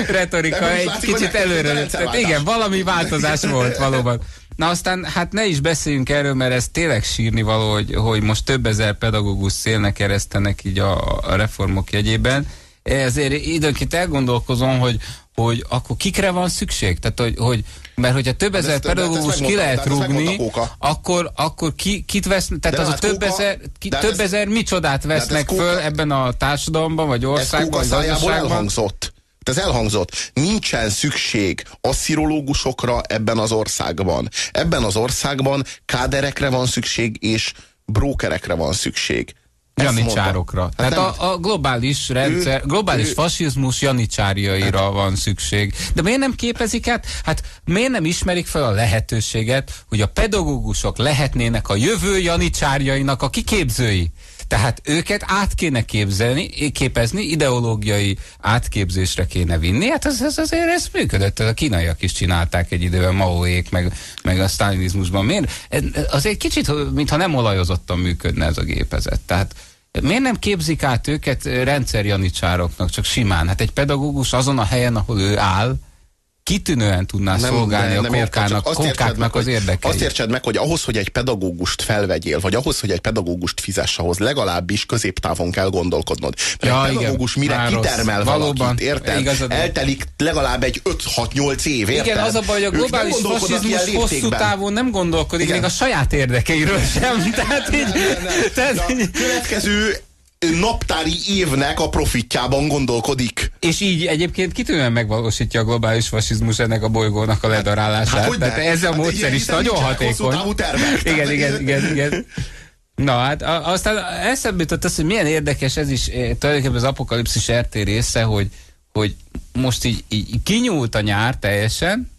retorika egy kicsit előre. Tehát rendszerváltás. igen, valami változás volt valóban. Na aztán hát ne is beszéljünk erről, mert ez tényleg sírni való, hogy, hogy most több ezer pedagógus szélnek keresztenek így a, a reformok jegyében. Ezért időnként elgondolkozom, hogy, hogy akkor kikre van szükség? Tehát, hogy, hogy mert hogyha több Hát ezer ezt- pedagógus ki lehet rúgni, Kóka. akkor, akkor ki, kit vesz, tehát De az a hát több Kóka- ezer, ki, hát több ez- ezer micsodát hát vesznek Kóka- föl ebben a társadalomban, vagy országban, Kóka vagy gazdaságban. elhangzott. Ez elhangzott. Nincsen szükség asszirológusokra ebben az országban. Ebben az országban káderekre van szükség, és brókerekre van szükség. Janicsárokra. mondta. Tehát Hát nem- a, a globális rendszer, Ő- globális ő- fasizmus janicsárjaira van szükség. De miért nem képezik át? Hát miért nem ismerik fel a lehetőséget, hogy a pedagógusok lehetnének a jövő janicsárjainak a kiképzői? Tehát őket át kéne képzelni, képezni, ideológiai átképzésre kéne vinni. Hát ez, ez azért ez működött. A kínaiak is csinálták egy időben, Maoék, meg, meg a sztálinizmusban. Miért? Ez- Azért kicsit, mintha nem olajozottan működne ez a gépezet. Tehát Miért nem képzik át őket rendszerjanicsároknak, csak simán? Hát egy pedagógus azon a helyen, ahol ő áll, kitűnően tudná Nem, szolgálni de a nem értsed meg, kókáknak az érdekeit. Azt értsed meg, hogy ahhoz, hogy egy pedagógust felvegyél, vagy ahhoz, hogy egy pedagógust fizess, ahhoz legalábbis középtávon kell gondolkodnod. Mert Ja, egy igen. pedagógus mire Már rossz. kitermel Valóban, valakit, érted? igazad. Eltelik legalább egy 5-6-8 év, érted? Igen, az a baj, hogy a nem globális fasizmus hosszú távon nem gondolkodik Igen. még a saját érdekeiről sem. Tehát így, tehát De a így, következő naptári évnek a profitjában gondolkodik. és így egyébként kitűnően megvalósítja a globális fasizmus ennek a bolygónak a ledarálását. Hát hogyne? Tehát ez a Hát módszer ilyen is nagyon hatékony. Igen, igen, igen, igen. Na hát aztán eszembe jutott az, hogy milyen érdekes ez is eh, tulajdonképpen az apokalipszis RT része, hogy, hogy most így, így kinyúlt a nyár teljesen,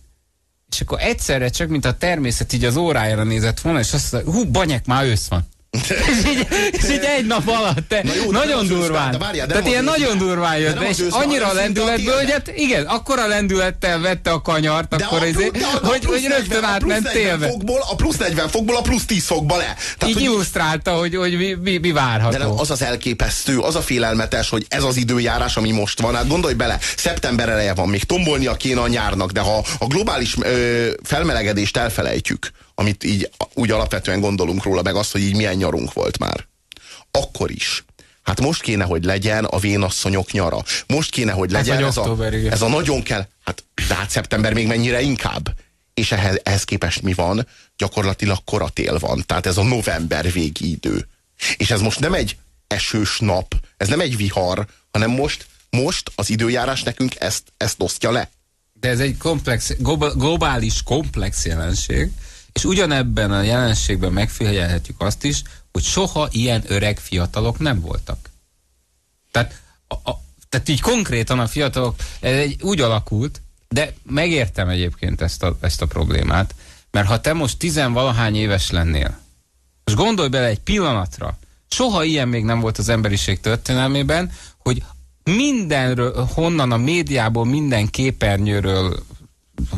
és akkor egyszerre csak, mint a természet így az órájára nézett volna, és azt mondta, hú, banyek, már ősz van. És, így, és így egy nap alatt, te, Na jó, nagyon durván. de várjál, Tehát ilyen nagyon durván jött, és annyira lendületből, hogy hát igen, akkora lendülettel vette a kanyart, De akkor a, hogy, hogy rögtön átment 40 télbe. A plusz 40 fokból a plusz 10 fokba le. Tehát, Így hogy illusztrálta, hogy, hogy mi, mi, mi várható. de nem, az az elképesztő, az a félelmetes, hogy ez az időjárás, ami most van. Hát gondolj bele, szeptember eleje van, még tombolnia kéne a nyárnak, de ha a globális ö, felmelegedést elfelejtjük, amit így úgy alapvetően gondolunk róla, meg azt, hogy így milyen nyarunk volt már, akkor is. Hát most kéne, hogy legyen a vénasszonyok nyara. Most kéne, hogy Hát legyen vagy ez, a, igen. ez a nagyon kell, hát, de hát szeptember még mennyire inkább. És ehhez, ehhez képest mi van? Gyakorlatilag koratél van. Tehát ez a november végi idő. És ez most nem egy esős nap, ez nem egy vihar, hanem most, most az időjárás nekünk ezt, ezt osztja le. De ez egy komplex, globális komplex jelenség, és ugyanebben a jelenségben megfigyelhetjük azt is, hogy soha ilyen öreg fiatalok nem voltak. Tehát, a, a, tehát így konkrétan a fiatalok, ez egy, úgy alakult, de megértem egyébként ezt a, ezt a problémát, mert ha te most tizenvalahány éves lennél, most gondolj bele egy pillanatra, soha ilyen még nem volt az emberiség történelmében, hogy mindenről, honnan a médiából, minden képernyőről,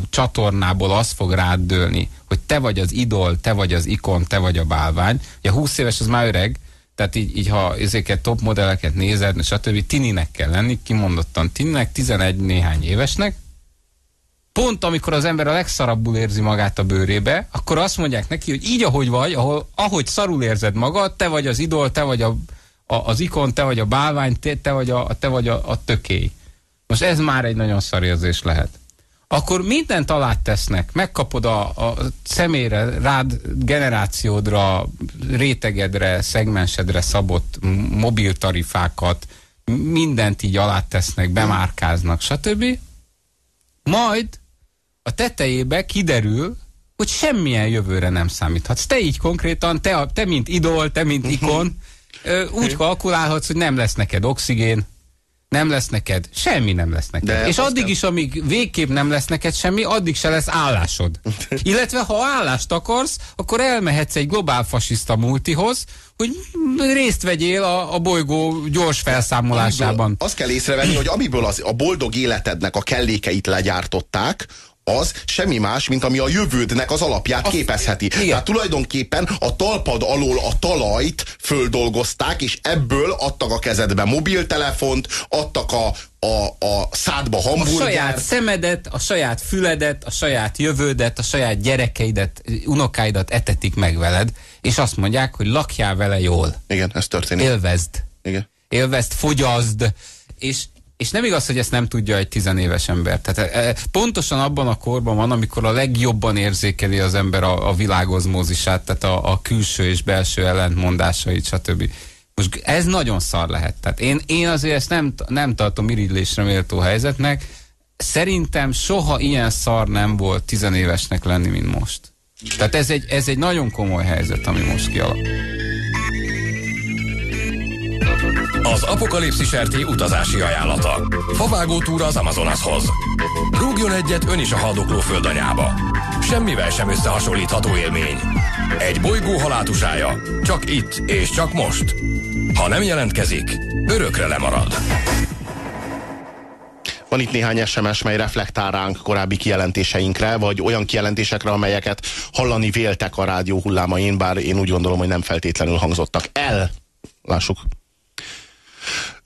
csatornából az fog rád dőlni, hogy te vagy az idol, te vagy az ikon, te vagy a bálvány. Ugye 20 éves az már öreg, tehát így, így ha ezeket top modelleket nézed, stb. tininek kell lenni, kimondottan tininek, 11 néhány évesnek, pont amikor az ember a legszarabbul érzi magát a bőrébe, akkor azt mondják neki, hogy így, ahogy vagy, ahol, ahogy szarul érzed magad, te vagy az idol, te vagy a, a, az ikon, te vagy a bálvány, te, te vagy, a, te vagy a, a tökély. Most ez már egy nagyon szar érzés lehet. Akkor mindent alá tesznek, megkapod a, a személyre, rád, generációdra, rétegedre, szegmensedre szabott m- mobiltarifákat, mindent így alá tesznek, bemárkáznak, stb. Majd a tetejébe kiderül, hogy semmilyen jövőre nem számíthatsz. Te így konkrétan, te, te mint idol, te mint ikon, úgy kalkulálhatsz, hogy nem lesz neked oxigén, nem lesz neked, semmi nem lesz neked. De és addig kell- is, amíg végképp nem lesz neked semmi, addig se lesz állásod. Illetve ha állást akarsz, akkor elmehetsz egy globál fasiszta multihoz, hogy részt vegyél a, a bolygó gyors felszámolásában. Amiből Azt kell észrevenni, hogy amiből az, a boldog életednek a kellékeit legyártották, az semmi más, mint ami a jövődnek az alapját Azt- képezheti. igen. Tehát tulajdonképpen a talpad alól a talajt földolgozták, és ebből adtak a kezedbe mobiltelefont, adtak a, a, a szádba a hamburgert. saját szemedet, a saját füledet, a saját jövődet, a saját gyerekeidet, unokáidat etetik meg veled, és azt mondják, hogy lakjál vele jól, Igen, ez történik. élvezd, Igen. élvezd, fogyaszd, és, és nem igaz, hogy ezt nem tudja egy tizenéves ember. Tehát e, pontosan abban a korban van, amikor a legjobban érzékeli az ember a, a világozmózisát, tehát a, a külső és belső ellentmondásait, stb. Most ez nagyon szar lehet. Tehát én, én azért ezt nem, nem tartom irigylésre méltó helyzetnek. Szerintem soha ilyen szar nem volt tizenévesnek lenni, mint most. Tehát ez egy, ez egy nagyon komoly helyzet, ami most kialakul. Az Apokalipszis RT utazási ajánlata. Favágó túra az Amazonashoz. Rúgjon egyet ön is a haldokló földanyába. Semmivel sem összehasonlítható élmény. Egy bolygó halátusája. Csak itt és csak most. Ha nem jelentkezik, örökre lemarad. Van itt néhány SMS, mely reflektál ránk korábbi kijelentéseinkre, vagy olyan kijelentésekre, amelyeket hallani véltek a rádió hullámain, bár én úgy gondolom, hogy nem feltétlenül hangzottak el. Lássuk.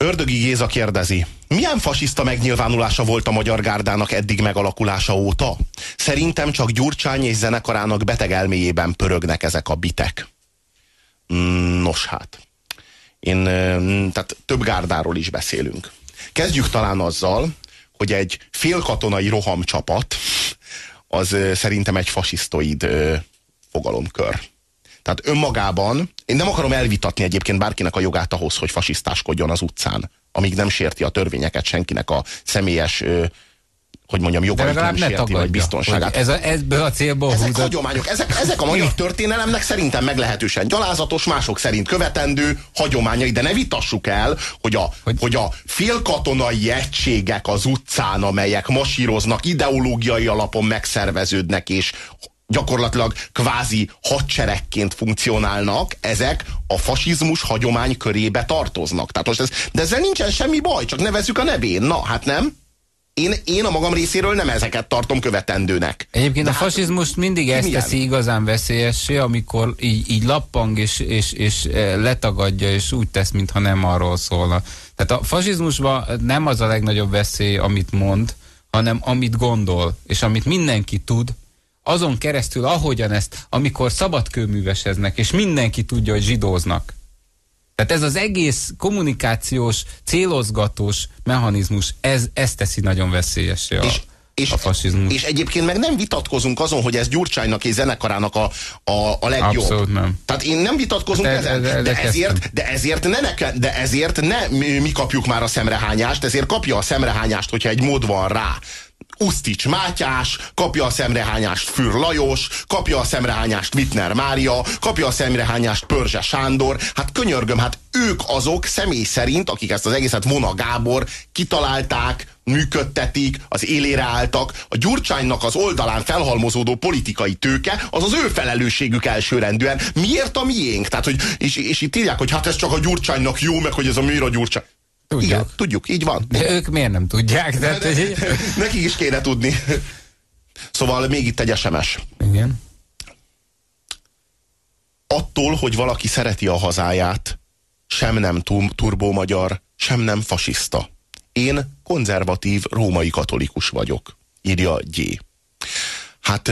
Ördögi Géza kérdezi, milyen fasiszta megnyilvánulása volt a Magyar Gárdának eddig megalakulása óta? Szerintem csak Gyurcsány és zenekarának beteg elméjében pörögnek ezek a bitek. Mm, Nos hát, én, tehát több gárdáról is beszélünk. Kezdjük talán azzal, hogy egy félkatonai rohamcsapat az szerintem egy fasisztoid fogalomkör. Tehát önmagában, én nem akarom elvitatni egyébként bárkinek a jogát ahhoz, hogy fasisztáskodjon az utcán, amíg nem sérti a törvényeket senkinek a személyes, ö, hogy mondjam, jogait nem sérti, vagy tagadja, biztonságát. hogy ez a, ebből a célból Ezek húzott. hagyományok, ezek, ezek a magyar történelemnek szerintem meglehetősen gyalázatos, mások szerint követendő hagyományai, de ne vitassuk el, hogy a, Hogy- hogy a félkatonai egységek az utcán, amelyek masíroznak, ideológiai alapon megszerveződnek, és gyakorlatilag kvázi hadseregként funkcionálnak, ezek a fasizmus hagyomány körébe tartoznak. Tehát most ez, de ezzel nincsen semmi baj, csak nevezzük a nevén. Na, hát nem? Én, én a magam részéről nem ezeket tartom követendőnek. Egyébként De a hát- fasizmus mindig ezt milyen? teszi igazán veszélyessé, amikor így, így lappang és, és, és eh, letagadja, és úgy tesz, mintha nem arról szólna. Tehát a fasizmusban nem az a legnagyobb veszély, amit mond, hanem amit gondol, és amit mindenki tud, azon keresztül, ahogyan ezt, amikor szabadkőműveseznek, és mindenki tudja, hogy zsidóznak. Tehát ez az egész kommunikációs, célozgatós mechanizmus, ez, ez teszi nagyon veszélyessé a, és, és, a fasizmus. és egyébként meg nem vitatkozunk azon, hogy ez Gyurcsánynak és zenekarának a, a, a legjobb. Abszolút nem. Tehát én nem vitatkozunk De- ezen, de- de- de, ezért, de ezért ne, neke, de ezért ne mi, mi kapjuk már a szemrehányást, ezért kapja a szemrehányást, hogyha egy mód van rá. Usztics Mátyás, kapja a szemrehányást Für Lajos, kapja a szemrehányást Wittner Mária, kapja a szemrehányást Pörzse Sándor. Hát könyörgöm, hát ők azok személy szerint, akik ezt az egészet Vona Gábor kitalálták, működtetik, az élére álltak. A Gyurcsánynak az oldalán felhalmozódó politikai tőke, az az ő felelősségük elsőrendűen. Miért a miénk? Tehát, hogy, és, és itt írják, hogy hát ez csak a Gyurcsánynak jó, meg hogy ez a miért a Gyurcsány. Tudjuk. Igen, tudjuk, így van. De ők miért nem tudják? Tehát, hogy... Nekik is kéne tudni. Szóval még itt egy SMS. Igen. Attól, hogy valaki szereti a hazáját, sem nem tum- turbó-magyar, sem nem fasiszta. Én konzervatív római katolikus vagyok, írja G. Hát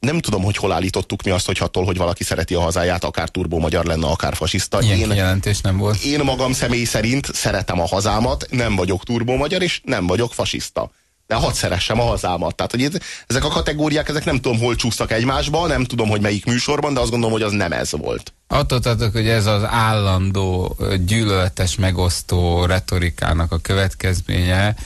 nem tudom, hogy hol állítottuk mi azt, hogy attól, hogy valaki szereti a hazáját, akár turbó-magyar lenne, akár fasiszta. Ilyen Én, kijelentés nem volt. én magam személy szerint szeretem a hazámat, nem vagyok turbó-magyar, és nem vagyok fasiszta. De hadd szeressem a hazámat. Tehát, hogy ez- ezek a kategóriák, ezek nem tudom, hol csúsztak egymásba, nem tudom, hogy melyik műsorban, de azt gondolom, hogy az nem ez volt. Attól tartok, hogy ez az állandó gyűlöletes megosztó retorikának a következménye,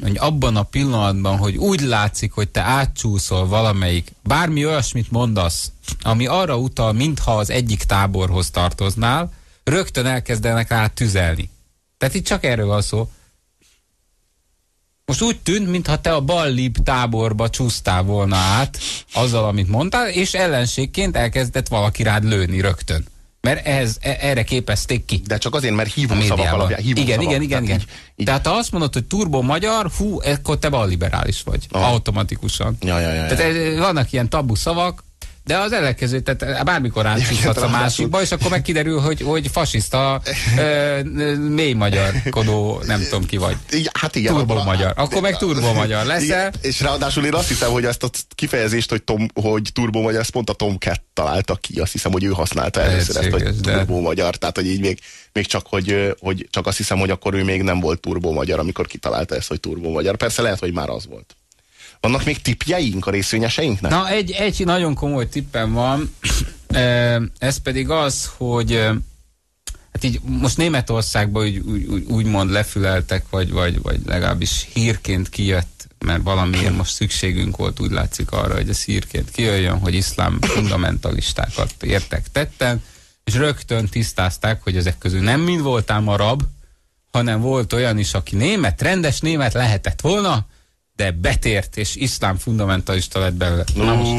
hogy abban a pillanatban, hogy úgy látszik, hogy te átcsúszol valamelyik, bármi olyasmit mondasz, ami arra utal, mintha az egyik táborhoz tartoznál, rögtön elkezdenek rá tüzelni. Tehát itt csak erről van szó. Most úgy tűnt, mintha te a ballib táborba csúsztál volna át azzal, amit mondtál, és ellenségként elkezdett valaki rád lőni rögtön. Mert ehhez, e- erre képezték ki. De csak azért, mert hívó szavak alapján. Hívó Igen, szavak. igen, igen, igen. így- így- Tehát ha azt mondod, hogy turbo magyar, hú, akkor te balliberális vagy. Aha. Automatikusan. Ja, ja, ja, ja. Tehát eh, vannak ilyen tabu szavak, de az ellenkező, tehát bármikor átcsúszhatsz a másikba, és akkor meg kiderül, hogy, hogy fasiszta, ö, mély magyarkodó, nem tudom ki vagy. Hát igen. Turbo akkor a- magyar. Akkor meg turbo magyar leszel. Igen, és ráadásul én azt hiszem, hogy ezt a kifejezést, hogy, Tom, hogy turbo magyar, ezt pont a Tomcat találta ki. Azt hiszem, hogy ő használta először ezt, hogy turbo magyar. Tehát, hogy így még, még csak, hogy, hogy csak azt hiszem, hogy akkor ő még nem volt turbo magyar, amikor kitalálta ezt, hogy turbo magyar. Persze lehet, hogy már az volt. Vannak még tipjeink a részvényeseinknek? Na, egy, egy nagyon komoly tippem van, ez pedig az, hogy hát így most Németországban úgy, úgy, úgy, úgymond lefüleltek, vagy, vagy, vagy legalábbis hírként kijött, mert valamiért most szükségünk volt, úgy látszik arra, hogy ez hírként kijöjjön, hogy iszlám fundamentalistákat értek tetten, és rögtön tisztázták, hogy ezek közül nem mind voltál arab, hanem volt olyan is, aki német, rendes német lehetett volna, de betért, és iszlám fundamentalista lett belőle. Na most,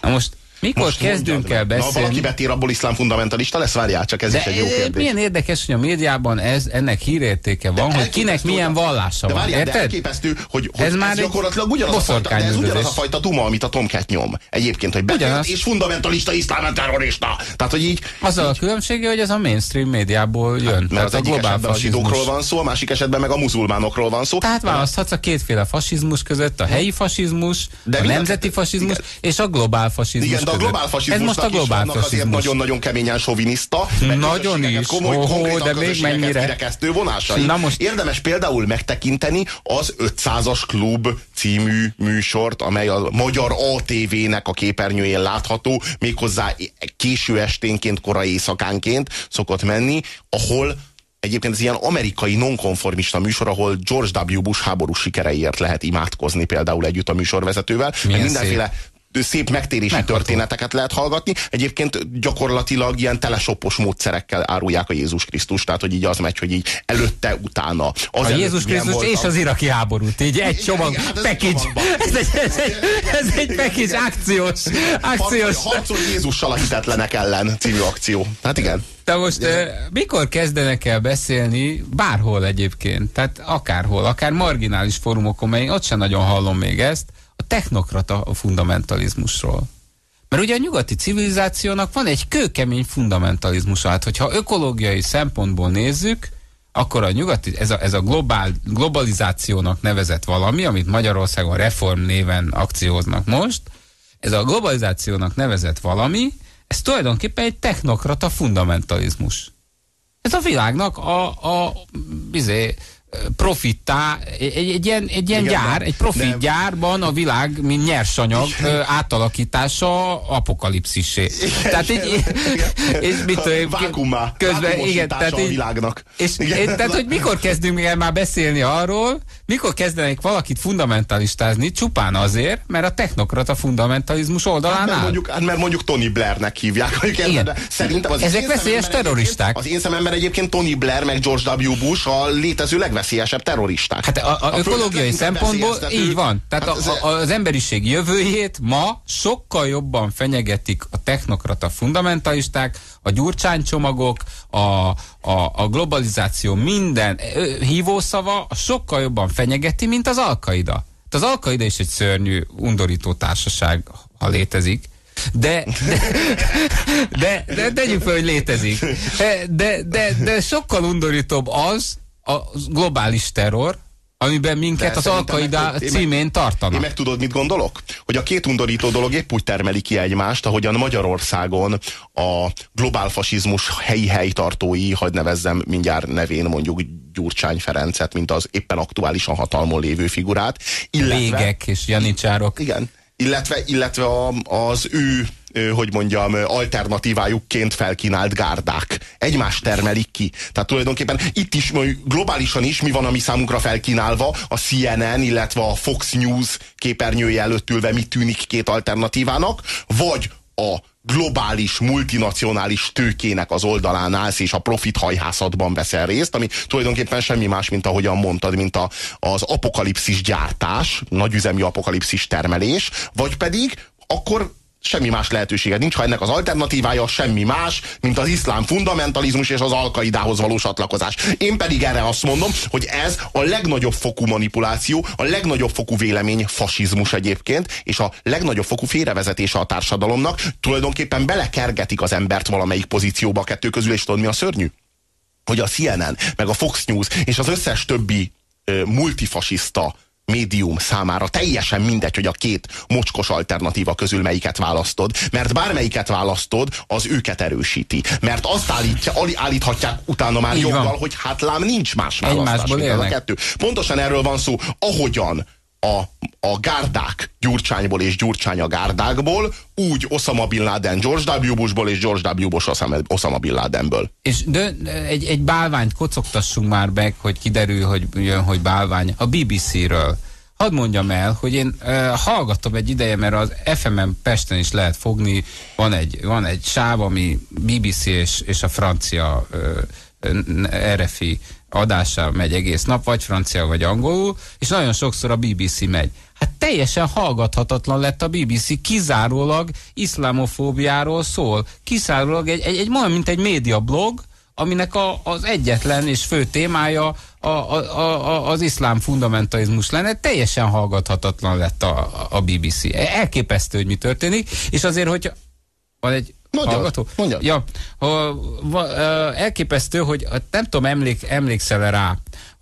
na most mikor Most kezdünk el meg. Na, valaki beszélni? betér abból iszlám fundamentalista lesz? Várjál, csak ez De is egy jó eh, kérdés. milyen érdekes, hogy a médiában ez, ennek hírértéke van, hogy kinek milyen vallása de van. várjál, de Érted? elképesztő, hogy, hogy Ez ez, már gyakorlatilag ugyanaz a, fajta, de ez ugyanaz a fajta duma, amit a Tomcat nyom. Egyébként, hogy Ugyanaz. és fundamentalista iszlám terrorista. Tehát, hogy így, Azzal a különbsége, hogy ez a mainstream médiából jön. mert az egyik esetben a zsidókról fasizmus. van szó, a másik esetben meg a muzulmánokról van szó. Tehát választhatsz a kétféle fasizmus között, a helyi fasizmus, De a nemzeti fasizmus és a globál fasizmus de a globál Ez most a globál fasizmus. nagyon-nagyon keményen soviniszta, Nagyon is. komoly, Ó, konkrétan de még mennyire. kirekesztő vonásai. Na most- Érdemes például megtekinteni az 500-as klub című műsort, amely a magyar ATV-nek a képernyőjén látható, méghozzá késő esténként, korai éjszakánként szokott menni, ahol Egyébként ez ilyen amerikai nonkonformista műsor, ahol George W. Bush háborús sikereiért lehet imádkozni például együtt a műsorvezetővel. Milyen mindenféle szép megtérési Megható. történeteket lehet hallgatni. Egyébként gyakorlatilag ilyen telesoppos módszerekkel árulják a Jézus Krisztus, tehát hogy így az megy, hogy így előtte, utána. Az A Jézus Krisztus és az iraki háborút, így egy csomag, igen, hát ez package. csomagban. Ez egy, ez egy, ez egy package akciós, akciós. Harcolj Jézussal a hitetlenek ellen című akció. Hát igen. De most uh, mikor kezdenek el beszélni, bárhol egyébként, tehát akárhol, akár marginális fórumokon, mert én ott sem nagyon hallom még ezt, a technokrata fundamentalizmusról. Mert ugye a nyugati civilizációnak van egy kőkemény fundamentalizmus, hát hogyha ökológiai szempontból nézzük, akkor a nyugati, ez a, ez a globál, globalizációnak nevezett valami, amit Magyarországon reform néven akcióznak most, ez a globalizációnak nevezett valami, ez tulajdonképpen egy technokrata fundamentalizmus. Ez a világnak a, a bizé, profittá, egy, egy ilyen, egy ilyen Igen, gyár, de- egy profit de- gyárban a világ, mint nyersanyag ö, átalakítása apokalipszisé. Tehát egy, és mit tudom én, Vákummá, közben, igen, tehát a világnak. és Igen. tehát, hogy mikor kezdünk el már beszélni arról, mikor kezdenek valakit fundamentalistázni, csupán azért, mert a technokrata fundamentalizmus oldalán Hát mert, áll. mondjuk, hát mert mondjuk Tony Blairnek hívják. Igen. Szerintem az Ezek veszélyes terroristák. Az én szememben egyébként Tony Blair meg George W. Bush a létező legveszélyesebb terroristák. Hát a, a, földet ökológiai szempontból így van. Tehát Hát a, a, az emberiség jövőjét ma sokkal jobban fenyegetik a technokrata fundamentalisták, a gyurcsánycsomagok, a, a, a globalizáció minden hívószava a sokkal jobban fenyegeti, mint az Alkaida. Az Alkaida is egy szörnyű, undorító társaság, ha létezik. De, de, de, de tegyük fel, hogy létezik. De, de, de sokkal undorítóbb az a globális terror, amiben minket De az szerintem Alkaida meg- címén Én tartanak. meg tudod, mit gondolok? Hogy a két undorító dolog épp úgy termeli ki egymást, ahogyan Magyarországon a globálfasizmus helyi helytartói, hadd nevezzem mindjárt nevén mondjuk Gyurcsány Ferencet, mint az éppen aktuálisan hatalmon lévő figurát. Illetve, Végek és janicsárok. Igen, illetve, illetve a, az ő hogy mondjam, alternatívájukként felkínált gárdák. Egymást termelik ki. Tehát tulajdonképpen itt is, globálisan is mi van, ami számunkra felkínálva, a CNN, illetve a Fox News képernyője előtt ülve mit tűnik két alternatívának, vagy a globális, multinacionális tőkének az oldalán állsz, és a profit hajhászatban veszel részt, ami tulajdonképpen semmi más, mint ahogyan mondtad, mint a, az apokalipszis gyártás, nagyüzemű apokalipszis termelés, vagy pedig akkor semmi más lehetőséged nincs, ha ennek az alternatívája semmi más, mint az iszlám fundamentalizmus és az alkaidához való csatlakozás. Én pedig erre azt mondom, hogy ez a legnagyobb fokú manipuláció, a legnagyobb fokú vélemény fasizmus egyébként, és a legnagyobb fokú félrevezetése a társadalomnak. Tulajdonképpen belekergetik az embert valamelyik pozícióba a kettő közül, és tudod mi a szörnyű? Hogy a CNN, meg a Fox News és az összes többi ö, multifasiszta médium számára teljesen mindegy, hogy a két mocskos alternatíva közül melyiket választod, mert bármelyiket választod, az őket erősíti. Mert azt állítja, állíthatják utána már Így joggal, van. hogy hát lám nincs más választás, Egymásból mint ez a kettő. Pontosan erről van szó, ahogyan a, a gárdák Gyurcsányból és Gyurcsány a gárdákból, úgy Osama Bin Laden George W. Bushból és George W. Bush Osama, Bin Ladenből. És de, egy, egy bálványt kocogtassunk már meg, hogy kiderül, hogy jön, hogy bálvány. A BBC-ről. Hadd mondjam el, hogy én uh, hallgatom egy ideje, mert az FM-en Pesten is lehet fogni, van egy, van egy sáv, ami BBC és, és a francia uh, RFI adása megy egész nap, vagy francia, vagy angolul, és nagyon sokszor a BBC megy. Hát teljesen hallgathatatlan lett a BBC, kizárólag iszlamofóbiáról szól. Kizárólag egy, egy, egy olyan, mint egy média blog, aminek a, az egyetlen és fő témája a, a, a, az iszlám fundamentalizmus lenne, teljesen hallgathatatlan lett a, a BBC. Elképesztő, hogy mi történik, és azért, hogy van egy Mondjad, hallgató? mondjad. Ja, ha, va, elképesztő, hogy nem tudom, emlék, emlékszel rá,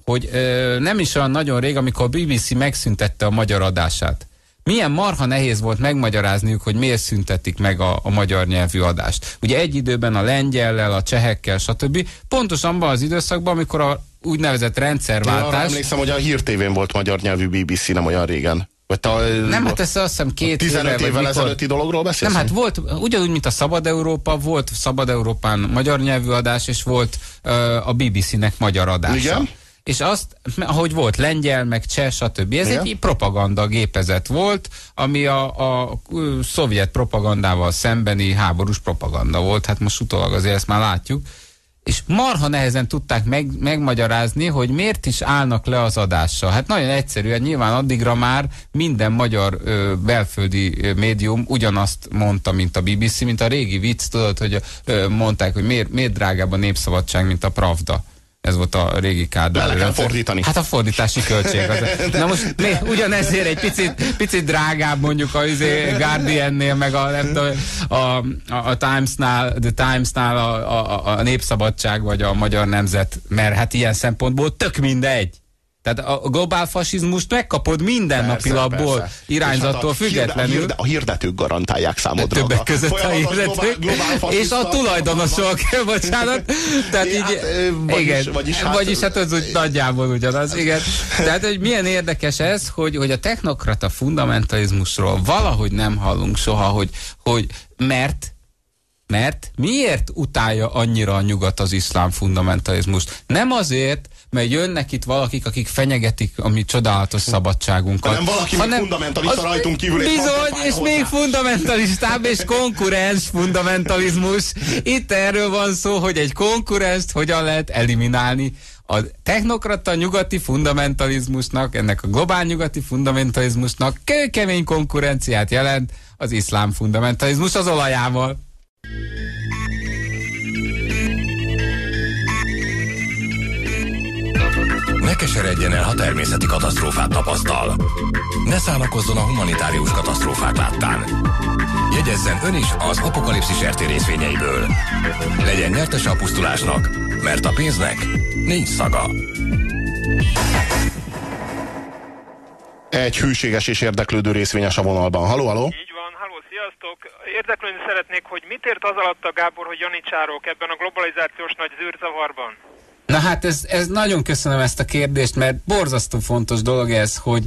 hogy ö, nem is olyan nagyon rég, amikor a BBC megszüntette a magyar adását. Milyen marha nehéz volt megmagyarázniuk, hogy miért szüntetik meg a, a magyar nyelvű adást. Ugye egy időben a lengyellel, a csehekkel, stb. Pontosan abban az időszakban, amikor a úgynevezett Én arra rendszerváltás... emlékszem, hogy a hírtévén volt magyar nyelvű BBC nem olyan régen. Vagy te, Nem, hát ez azt hiszem két 15 éve, évvel mikor- ezelőtti dologról beszélsz? Nem, hát volt, ugyanúgy, mint a Szabad Európa, volt Szabad Európán magyar nyelvű adás, és volt ö, a BBC-nek magyar adása. Igen. És azt, ahogy volt lengyel, meg cseh, stb. Ez Igen. egy propaganda gépezet volt, ami a, a szovjet propagandával szembeni háborús propaganda volt. Hát most utólag azért ezt már látjuk. És marha nehezen tudták meg, megmagyarázni, hogy miért is állnak le az adással. Hát nagyon egyszerűen, nyilván addigra már minden magyar ö, belföldi ö, médium ugyanazt mondta, mint a BBC, mint a régi vicc, tudod, hogy ö, mondták, hogy miért, miért drágább a népszabadság, mint a Pravda. Ez volt a régi Kádár. Bele kell fordítani. Hát a fordítási költség. Az. Na most mi, ugyanezért egy picit, picit drágább mondjuk a izé, Guardiannél, meg a, nem tudom, a, a, a Timesnál, The Timesnál a, a, a Népszabadság, vagy a Magyar Nemzet, mert hát ilyen szempontból tök mindegy. Tehát a globál fasizmust megkapod minden napi lapból, persze. irányzattól És hát a függetlenül. A, hirde, a hirdetők garantálják számodra. Többek között a folyamatos hirdetők, és a tulajdonosok, bocsánat. Tehát így, hát, vagyis- igen, vagyis hát- vagyis hát az úgy nagyjából ugyanaz, igen. Tehát, hogy milyen érdekes ez, hogy, hogy a technokrata fundamentalizmusról valahogy nem hallunk soha, hogy, hogy mert mert miért utálja annyira a nyugat az iszlám fundamentalizmust? Nem azért, mert jönnek itt valakik, akik fenyegetik a mi csodálatos szabadságunkat. Hanem valaki még fundamentalista rajtunk kívül, és Bizony, magdafája és még fundamentalistább és konkurens fundamentalizmus. Itt erről van szó, hogy egy konkurenst hogyan lehet eliminálni. A technokrata nyugati fundamentalizmusnak, ennek a globál nyugati fundamentalizmusnak kőkemény konkurenciát jelent az iszlám fundamentalizmus az olajával. Ne keseredjen el, ha természeti katasztrófát tapasztal. Ne szánakozzon a humanitárius katasztrófák láttán. Jegyezzen ön is az apokalipszis RT részvényeiből. Legyen nyertese a pusztulásnak, mert a pénznek nincs szaga. Egy hűséges és érdeklődő részvényes a vonalban. Haló, haló? Így van, halló, sziasztok! Érdeklődni szeretnék, hogy mit ért az alatt a Gábor, hogy janicsárok ebben a globalizációs nagy zűrzavarban? Na hát ez, ez nagyon köszönöm ezt a kérdést, mert borzasztó fontos dolog ez, hogy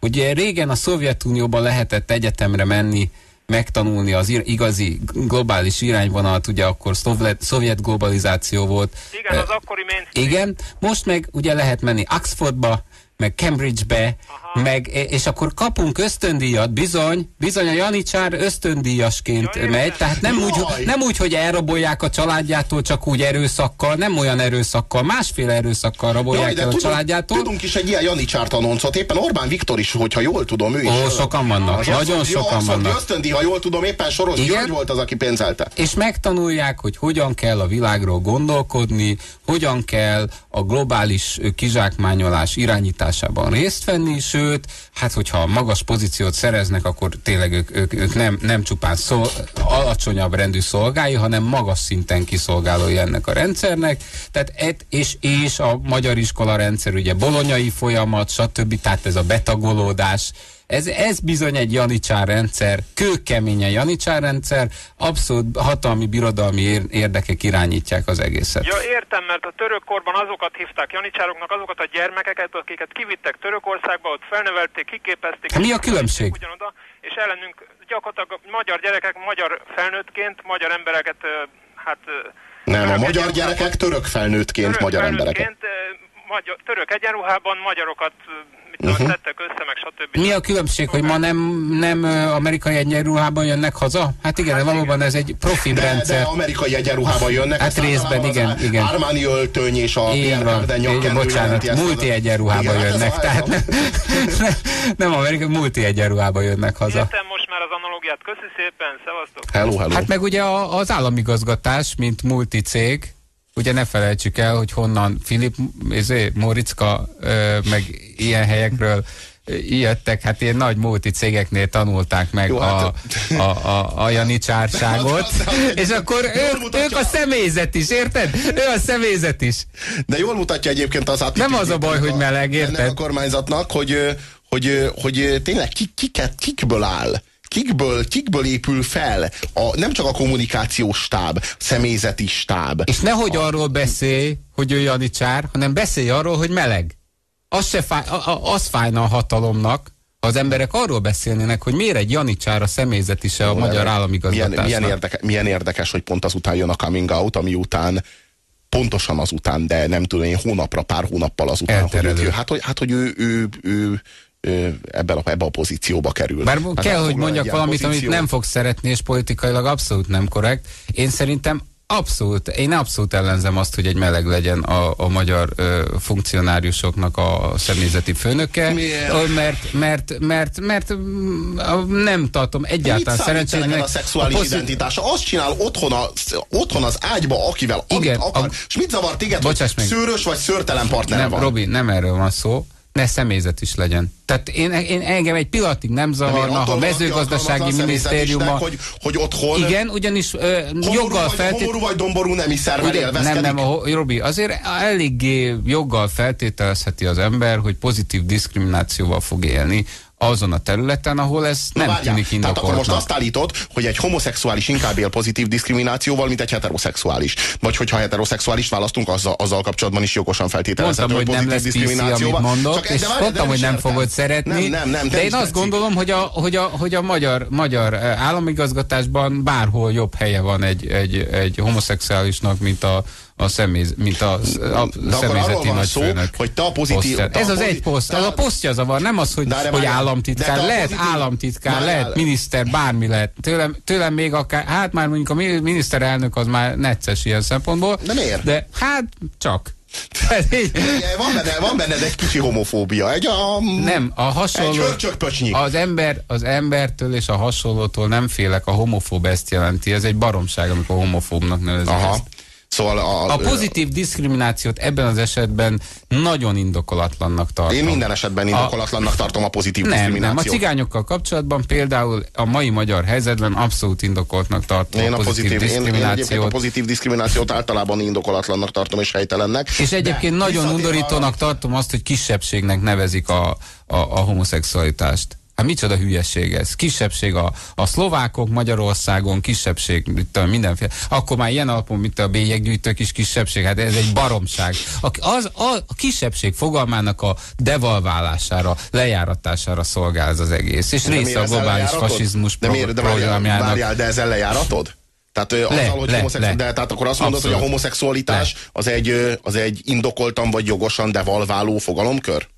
ugye régen a Szovjetunióban lehetett egyetemre menni, megtanulni az igazi globális irányvonalat, ugye akkor szovjet, szovjet globalizáció volt. Igen, az akkori mainstream. Igen, most meg ugye lehet menni Oxfordba, meg Cambridge-be, meg, és akkor kapunk ösztöndíjat, bizony, bizony a Janicsár ösztöndíjasként Jaj, megy, tehát nem úgy, nem úgy, hogy elrabolják a családjától csak úgy erőszakkal, nem olyan erőszakkal, másféle erőszakkal rabolják Jaj, el a tudunk, családjától. tudunk is egy ilyen Janicsárt anoncot, éppen Orbán Viktor is, hogyha jól tudom, ő is. Ó, sokan vannak, Az nagyon Oxford- sokan Oxfordi vannak. ösztöndi, ha jól tudom, éppen Soros Igen? György volt az, aki pénzelte. és megtanulják, hogy hogyan kell a világról gondolkodni, hogyan kell a globális kizsákmányolás irányításában részt venni, sőt, hát hogyha magas pozíciót szereznek, akkor tényleg ők, ők, ők nem, nem csupán szol, alacsonyabb rendű szolgái, hanem magas szinten kiszolgálói ennek a rendszernek. Tehát et, és, és a magyar iskola rendszer, ugye bolonyai folyamat, stb. Tehát ez a betagolódás, ez, ez bizony egy janicsár rendszer, kőkeményen janicsár rendszer, abszolút hatalmi, birodalmi ér- érdekek irányítják az egészet. Ja, értem, mert a török korban azokat hívták janicsároknak, azokat a gyermekeket, akiket kivittek Törökországba, ott felnevelték, kiképezték. Hát mi a különbség? Ugyanoda, és ellenünk gyakorlatilag magyar gyerekek, magyar felnőttként, magyar embereket, hát... Nem, a magyar gyerekek török felnőttként török magyar embereket. felnőttként, ö, magyar, török egyenruhában magyarokat mit Mhm. szedtek össze, meg stb. Mi a különbség, hogy ma nem, nem amerikai egyenruhában jönnek haza? Hát igen, hát valóban ez egy profi De, de rendszer. amerikai egyenruhában jönnek. Hát részben, igen, igen. Armani öltöny és a Pierre Cardin nyakkendő bocsánat, multi egyenruhába Igen, hát jönnek, tehát nem, nem amerikai, multi egyenruhába jönnek haza. Értem most már az analogiát. Köszi szépen, szevasztok! Hello, hello. Hát meg ugye az államigazgatás, mint multicég, ugye ne felejtsük el, hogy honnan Filip, ezé, Moriczka, ö, meg ilyen helyekről jöttek, hát ilyen nagy multicégeknél tanulták meg Jó, Jó, hát- a, a, a, a janicsárságot, és akkor ők, ők a személyzet is, érted? Ő a személyzet is. De jól mutatja egyébként az attitűdjét Nem az a baj, hogy meleg, érted? a kormányzatnak, hogy, hogy, hogy ö, tényleg kik, kiket, kikből áll. Kikből, kikből épül fel a, nem csak a kommunikációs stáb, személyzeti stáb. És nehogy arról beszélj, hogy ő janicsár, hanem beszélj arról, hogy meleg. Az, se fáj, a, a, az fájna a hatalomnak, ha az emberek arról beszélnének, hogy miért egy janicsár a személyzet is a magyar milyen, államigazgatásnak. milyen, érdeke, milyen érdekes, hogy pont azután jön a coming out, ami után pontosan azután, de nem tudom én hónapra, pár hónappal azután, hogy, Elterelő. ő, hát, hogy, hát, hogy ő, ő, ő ebben a, ebbe a pozícióba kerül. Bár hát kell, hogy mondjak valamit, amit pozíciót. nem fog szeretni, és politikailag abszolút nem korrekt. Én szerintem abszolút, én abszolút ellenzem azt, hogy egy meleg legyen a, a magyar ö, funkcionáriusoknak a személyzeti főnöke. Miért? Mert, mert, mert, mert nem tartom egyáltalán szerencsének. a szexuális poszi- identitása? Azt csinál otthon, a, otthon az ágyba, akivel amit Igen, akar. a- És mit zavar téged, Bocsáss hogy meg. szőrös vagy szőrtelen partnere Nem, van? Robi, nem erről van szó. Ne személyzet is legyen. Tehát én, én engem egy pillanatig nem zavarna, ha mezőgazdasági minisztériuma... Hogy, hogy otthon Igen, ugyanis ö, homorú joggal vagy, feltét... homorú vagy domború nemi szervel Ugye, nem, nem, a, Robi, azért eléggé joggal feltételezheti az ember, hogy pozitív diszkriminációval fog élni azon a területen, ahol ez Na nem várjál, tűnik Tehát akkor most indokoltnak. azt állítod, hogy egy homoszexuális inkább él pozitív diszkriminációval, mint egy heteroszexuális. Vagy hogyha heteroszexuális választunk, azzal, azzal kapcsolatban is jogosan feltételezhető, Mondtam, hogy nem lesz PC, amit mondok, Csak- és de várj, de mondtam, hogy nem értem. fogod szeretni, Nem, nem, nem, de én azt tetszik. gondolom, hogy a, hogy a, hogy a magyar, magyar eh, államigazgatásban bárhol jobb helye van egy, egy, egy homoszexuálisnak, mint a, a, személy, mint a, a De személyzeti van szó, nagyfőnök. hogy te a pozitív... posztja. te a Ez az pozit- egy poszt, ez a- a posztja zavar, nem az, hogy, De hogy államtitkár. De a Lehet pozitív- államtitkár, Várjál. lehet miniszter, bármi lehet. Tőlem, tőlem még akár, hát már mondjuk a mi- miniszterelnök az már necces ilyen szempontból. De miért? De hát csak. Így- Van benne, van benned egy kicsi homofóbia. Egy a... nem, a Egy hasonló... hörcsökpöcsnyi. Az, ember, az embertől és a hasonlótól nem félek, a homofób ezt jelenti. Ez egy baromság, amikor homofóbnak nevezik Aha. ezt. Szóval a, A pozitív diszkriminációt ebben az esetben nagyon indokolatlannak tartom. Én minden esetben indokolatlannak tartom a pozitív Nem, nem. A diszkriminációt. cigányokkal kapcsolatban például a mai magyar helyzetben abszolút indokoltnak tartom Én a a pozitív, pozitív, én, én egyébként a diszkriminációt. pozitív diszkriminációt általában indokolatlannak tartom és helytelennek. És egyébként nagyon undorítónak tartom azt, hogy kisebbségnek nevezik a, a, a homoszexualitást. Hát micsoda hülyeség ez. Kisebbség a, a szlovákok Magyarországon, kisebbség mit tudom, mindenféle. Akkor már ilyen alapon, mint a bélyeggyűjtők is kisebbség. Hát ez egy baromság. A, az, a, a kisebbség fogalmának a devalválására, lejáratására szolgál ez az egész. És része a globális fasizmus de, miért, de programjának. várjál, de ezzel lejáratod? Tehát, ö, azzal, hogy le, homoszexu- le. De, tehát akkor azt mondod, Abszolút. hogy a homoszexualitás az egy, az egy indokoltan vagy jogosan devalváló fogalomkör?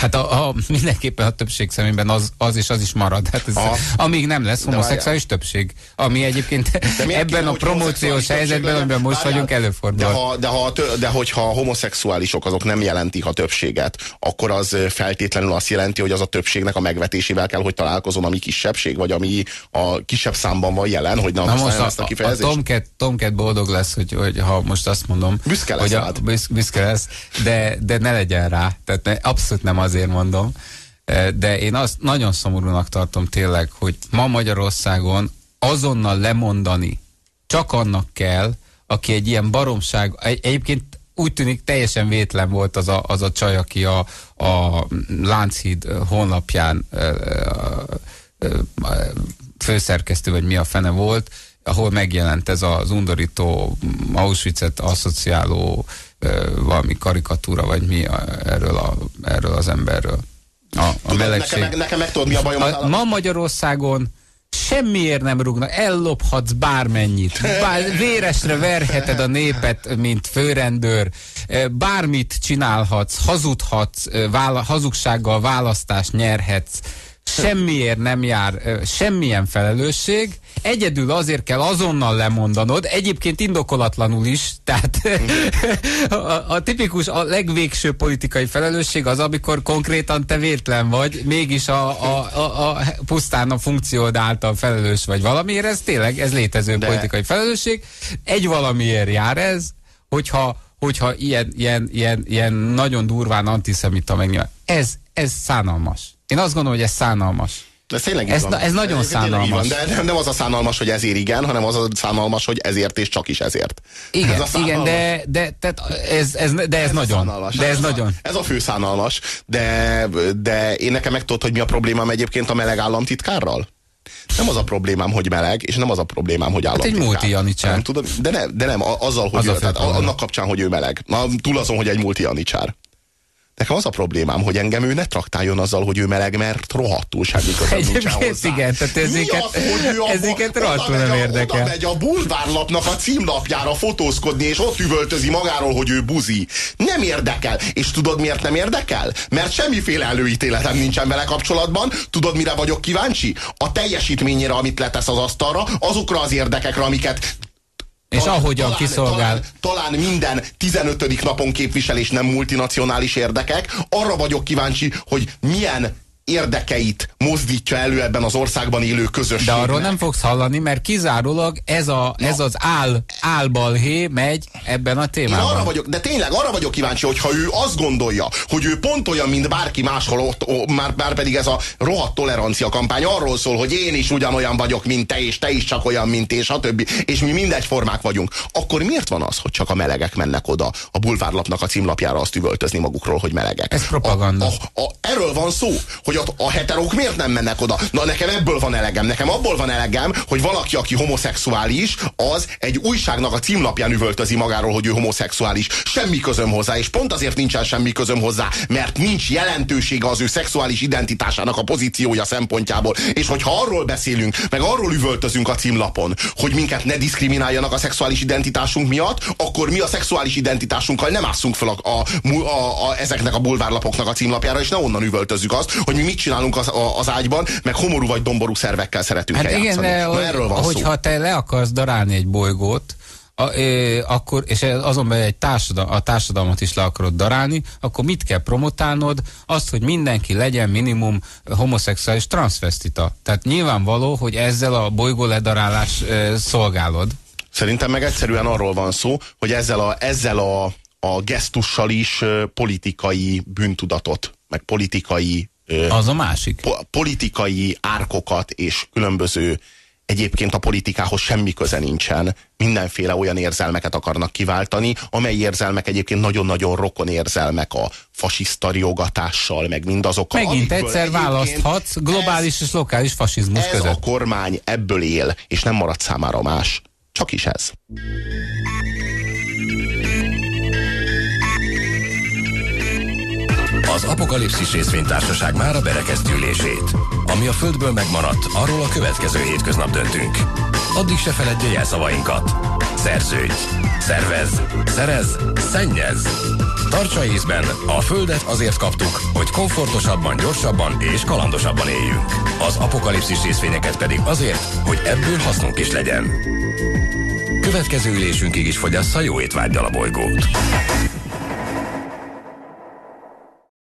Hát a, a, mindenképpen a többség szemében az, az és az is marad. Hát ez, A- amíg nem lesz homoszexuális többség, ami egyébként ebben a promóciós helyzetben, amiben most legyen? vagyunk, előfordul. De, ha, de, ha, de hogyha a homoszexuálisok azok nem jelentik a többséget, akkor az feltétlenül azt jelenti, hogy az a többségnek a megvetésével kell, hogy találkozon, ami kisebbség, vagy ami a kisebb számban van jelen, hogy na, Na most a, ezt a a, a kifejezést. Tomcat, Tomcat boldog lesz, hogy, hogy ha most azt mondom, Büszke lesz hogy a, büszke lesz, de, de ne legyen rá. Tehát ne, abszolút nem azért mondom. Eh, De én azt nagyon szomorúnak tartom tényleg, hogy ma Magyarországon azonnal lemondani csak annak kell, aki egy ilyen baromság, egy, egyébként úgy tűnik teljesen vétlen volt az a, az a csaj, aki a, a Lánchíd honlapján eh, eh, főszerkesztő, vagy mi a fene volt, ahol megjelent ez az undorító Auschwitz-et asszociáló ö, valami karikatúra, vagy mi a, erről, a, erről az emberről. A, a Tudod, melegség. nekem, nekem meg tudod, mi a bajom? A, ma Magyarországon semmiért nem rúgnak, ellophatsz bármennyit, bár, véresre verheted a népet, mint főrendőr, bármit csinálhatsz, hazudhatsz, vála, hazugsággal választást nyerhetsz, semmiért nem jár semmilyen felelősség, egyedül azért kell azonnal lemondanod, egyébként indokolatlanul is, tehát a, a tipikus, a legvégső politikai felelősség az, amikor konkrétan te vétlen vagy, mégis a, a, a, a pusztán a funkciód által felelős vagy valamiért, ez tényleg, ez létező De... politikai felelősség. Egy valamiért jár ez, hogyha, hogyha ilyen, ilyen, ilyen, ilyen nagyon durván antiszemita megnyilván. Ez, ez szánalmas. Én azt gondolom, hogy ez szánalmas. De ez tényleg Ez na- ez nagyon tényleg így van, szánalmas. De nem, nem az a szánalmas, hogy ezért igen, hanem az a szánalmas, hogy ezért és csak is ezért. Igen, Ez a szánalmas. igen de, de, tehát ez, ez, de ez, a nagyon. szánalmas. De ez, a, nagyon. Ez a fő szánalmas, de, de én nekem meg tudod, hogy mi a problémám egyébként a meleg államtitkárral? Nem az a problémám, hogy meleg, és nem az a problémám, hogy államtitkár. Hát multi Janicsár. Nem tudom, de, ne, de nem, a- azzal, hogy Az a ő, fő tehát annak kapcsán, hogy ő meleg. Na, túl azon, hogy egy multi Janicsár. Nekem az a problémám, hogy engem ő ne traktáljon azzal, hogy ő meleg, mert rohadtul semmi közöm nincsen hozzá. igen, tehát ezeket- az, hogy ő ezeket rohadtul nem érdekel. Oda megy a bulvárlapnak a címlapjára fotózkodni, és ott üvöltözi magáról, hogy ő buzi. Nem érdekel. És tudod, miért nem érdekel? Mert semmiféle előítéletem nincsen vele kapcsolatban. Tudod, mire vagyok kíváncsi? A teljesítményére, amit letesz az asztalra, azokra az érdekekre, amiket És ahogyan kiszolgál. Talán, talán minden 15. napon képviselés nem multinacionális érdekek. Arra vagyok kíváncsi, hogy milyen érdekeit mozdítja elő ebben az országban élő De közösségnek. arról nem fogsz hallani, mert kizárólag ez, a, ez az áll, álbalhé megy ebben a Én témában. arra vagyok, de tényleg arra vagyok kíváncsi, hogy ha ő azt gondolja, hogy ő pont olyan, mint bárki máshol, ott, ó, már, már pedig ez a rohadt tolerancia kampány arról szól, hogy én is ugyanolyan vagyok, mint te, és te is csak olyan, mint én, stb. És mi mindegy formák vagyunk. Akkor miért van az, hogy csak a melegek mennek oda a bulvárlapnak a címlapjára azt üvöltözni magukról, hogy melegek? Ez propaganda. A, a, a, erről van szó, hogy a, a heterók miért nem mennek oda? Na nekem ebből van elegem. Nekem abból van elegem, hogy valaki, aki homoszexuális, az egy újságnak a címlapján üvöltözi magáról, hogy ő homoszexuális. Semmi közöm hozzá, és pont azért nincsen semmi közöm hozzá, mert nincs jelentősége az ő szexuális identitásának a pozíciója szempontjából. És hogyha arról beszélünk, meg arról üvöltözünk a címlapon, hogy minket ne diszkrimináljanak a szexuális identitásunk miatt, akkor mi a szexuális identitásunkkal nem ásszunk fel a, a, a, a, ezeknek a bulvárlapoknak a címlapjára, és ne onnan üvöltözzük azt, hogy mi mit csinálunk az, a, az ágyban, meg homorú vagy domború szervekkel szeretünk Hát igen, játszani. de Na, hogy, erről van hogyha szó. te le akarsz darálni egy bolygót, a, ö, akkor, és azon belül egy társadal, a társadalmat is le akarod darálni, akkor mit kell promotálnod? Azt, hogy mindenki legyen minimum homoszexuális transvestita. Tehát nyilvánvaló, hogy ezzel a bolygó ledarálás ö, szolgálod. Szerintem meg egyszerűen arról van szó, hogy ezzel a, ezzel a, a gesztussal is politikai bűntudatot, meg politikai Az a másik. po- politikai árkokat és különböző egyébként a politikához semmi köze nincsen, mindenféle olyan érzelmeket akarnak kiváltani, amely érzelmek egyébként nagyon-nagyon rokon érzelmek a fasiszta riogatással, meg mindazokkal. Megint egyszer választhatsz globális és lokális fasizmus ez, ez között. a kormány ebből él, és nem marad számára más. Csak is ez. Az Apokalipszis részvénytársaság már a berekeztülését. Ami a Földből megmaradt, arról a következő hétköznap döntünk. Addig se feledje jelszavainkat. Szerződj! Szervez! Szerez! Szennyez! Tartsa észben, a Földet azért kaptuk, hogy komfortosabban, gyorsabban és kalandosabban éljünk. Az apokalipszis részvényeket pedig azért, hogy ebből hasznunk is legyen. Következő ülésünkig is fogyassza jó étvágyal a bolygót.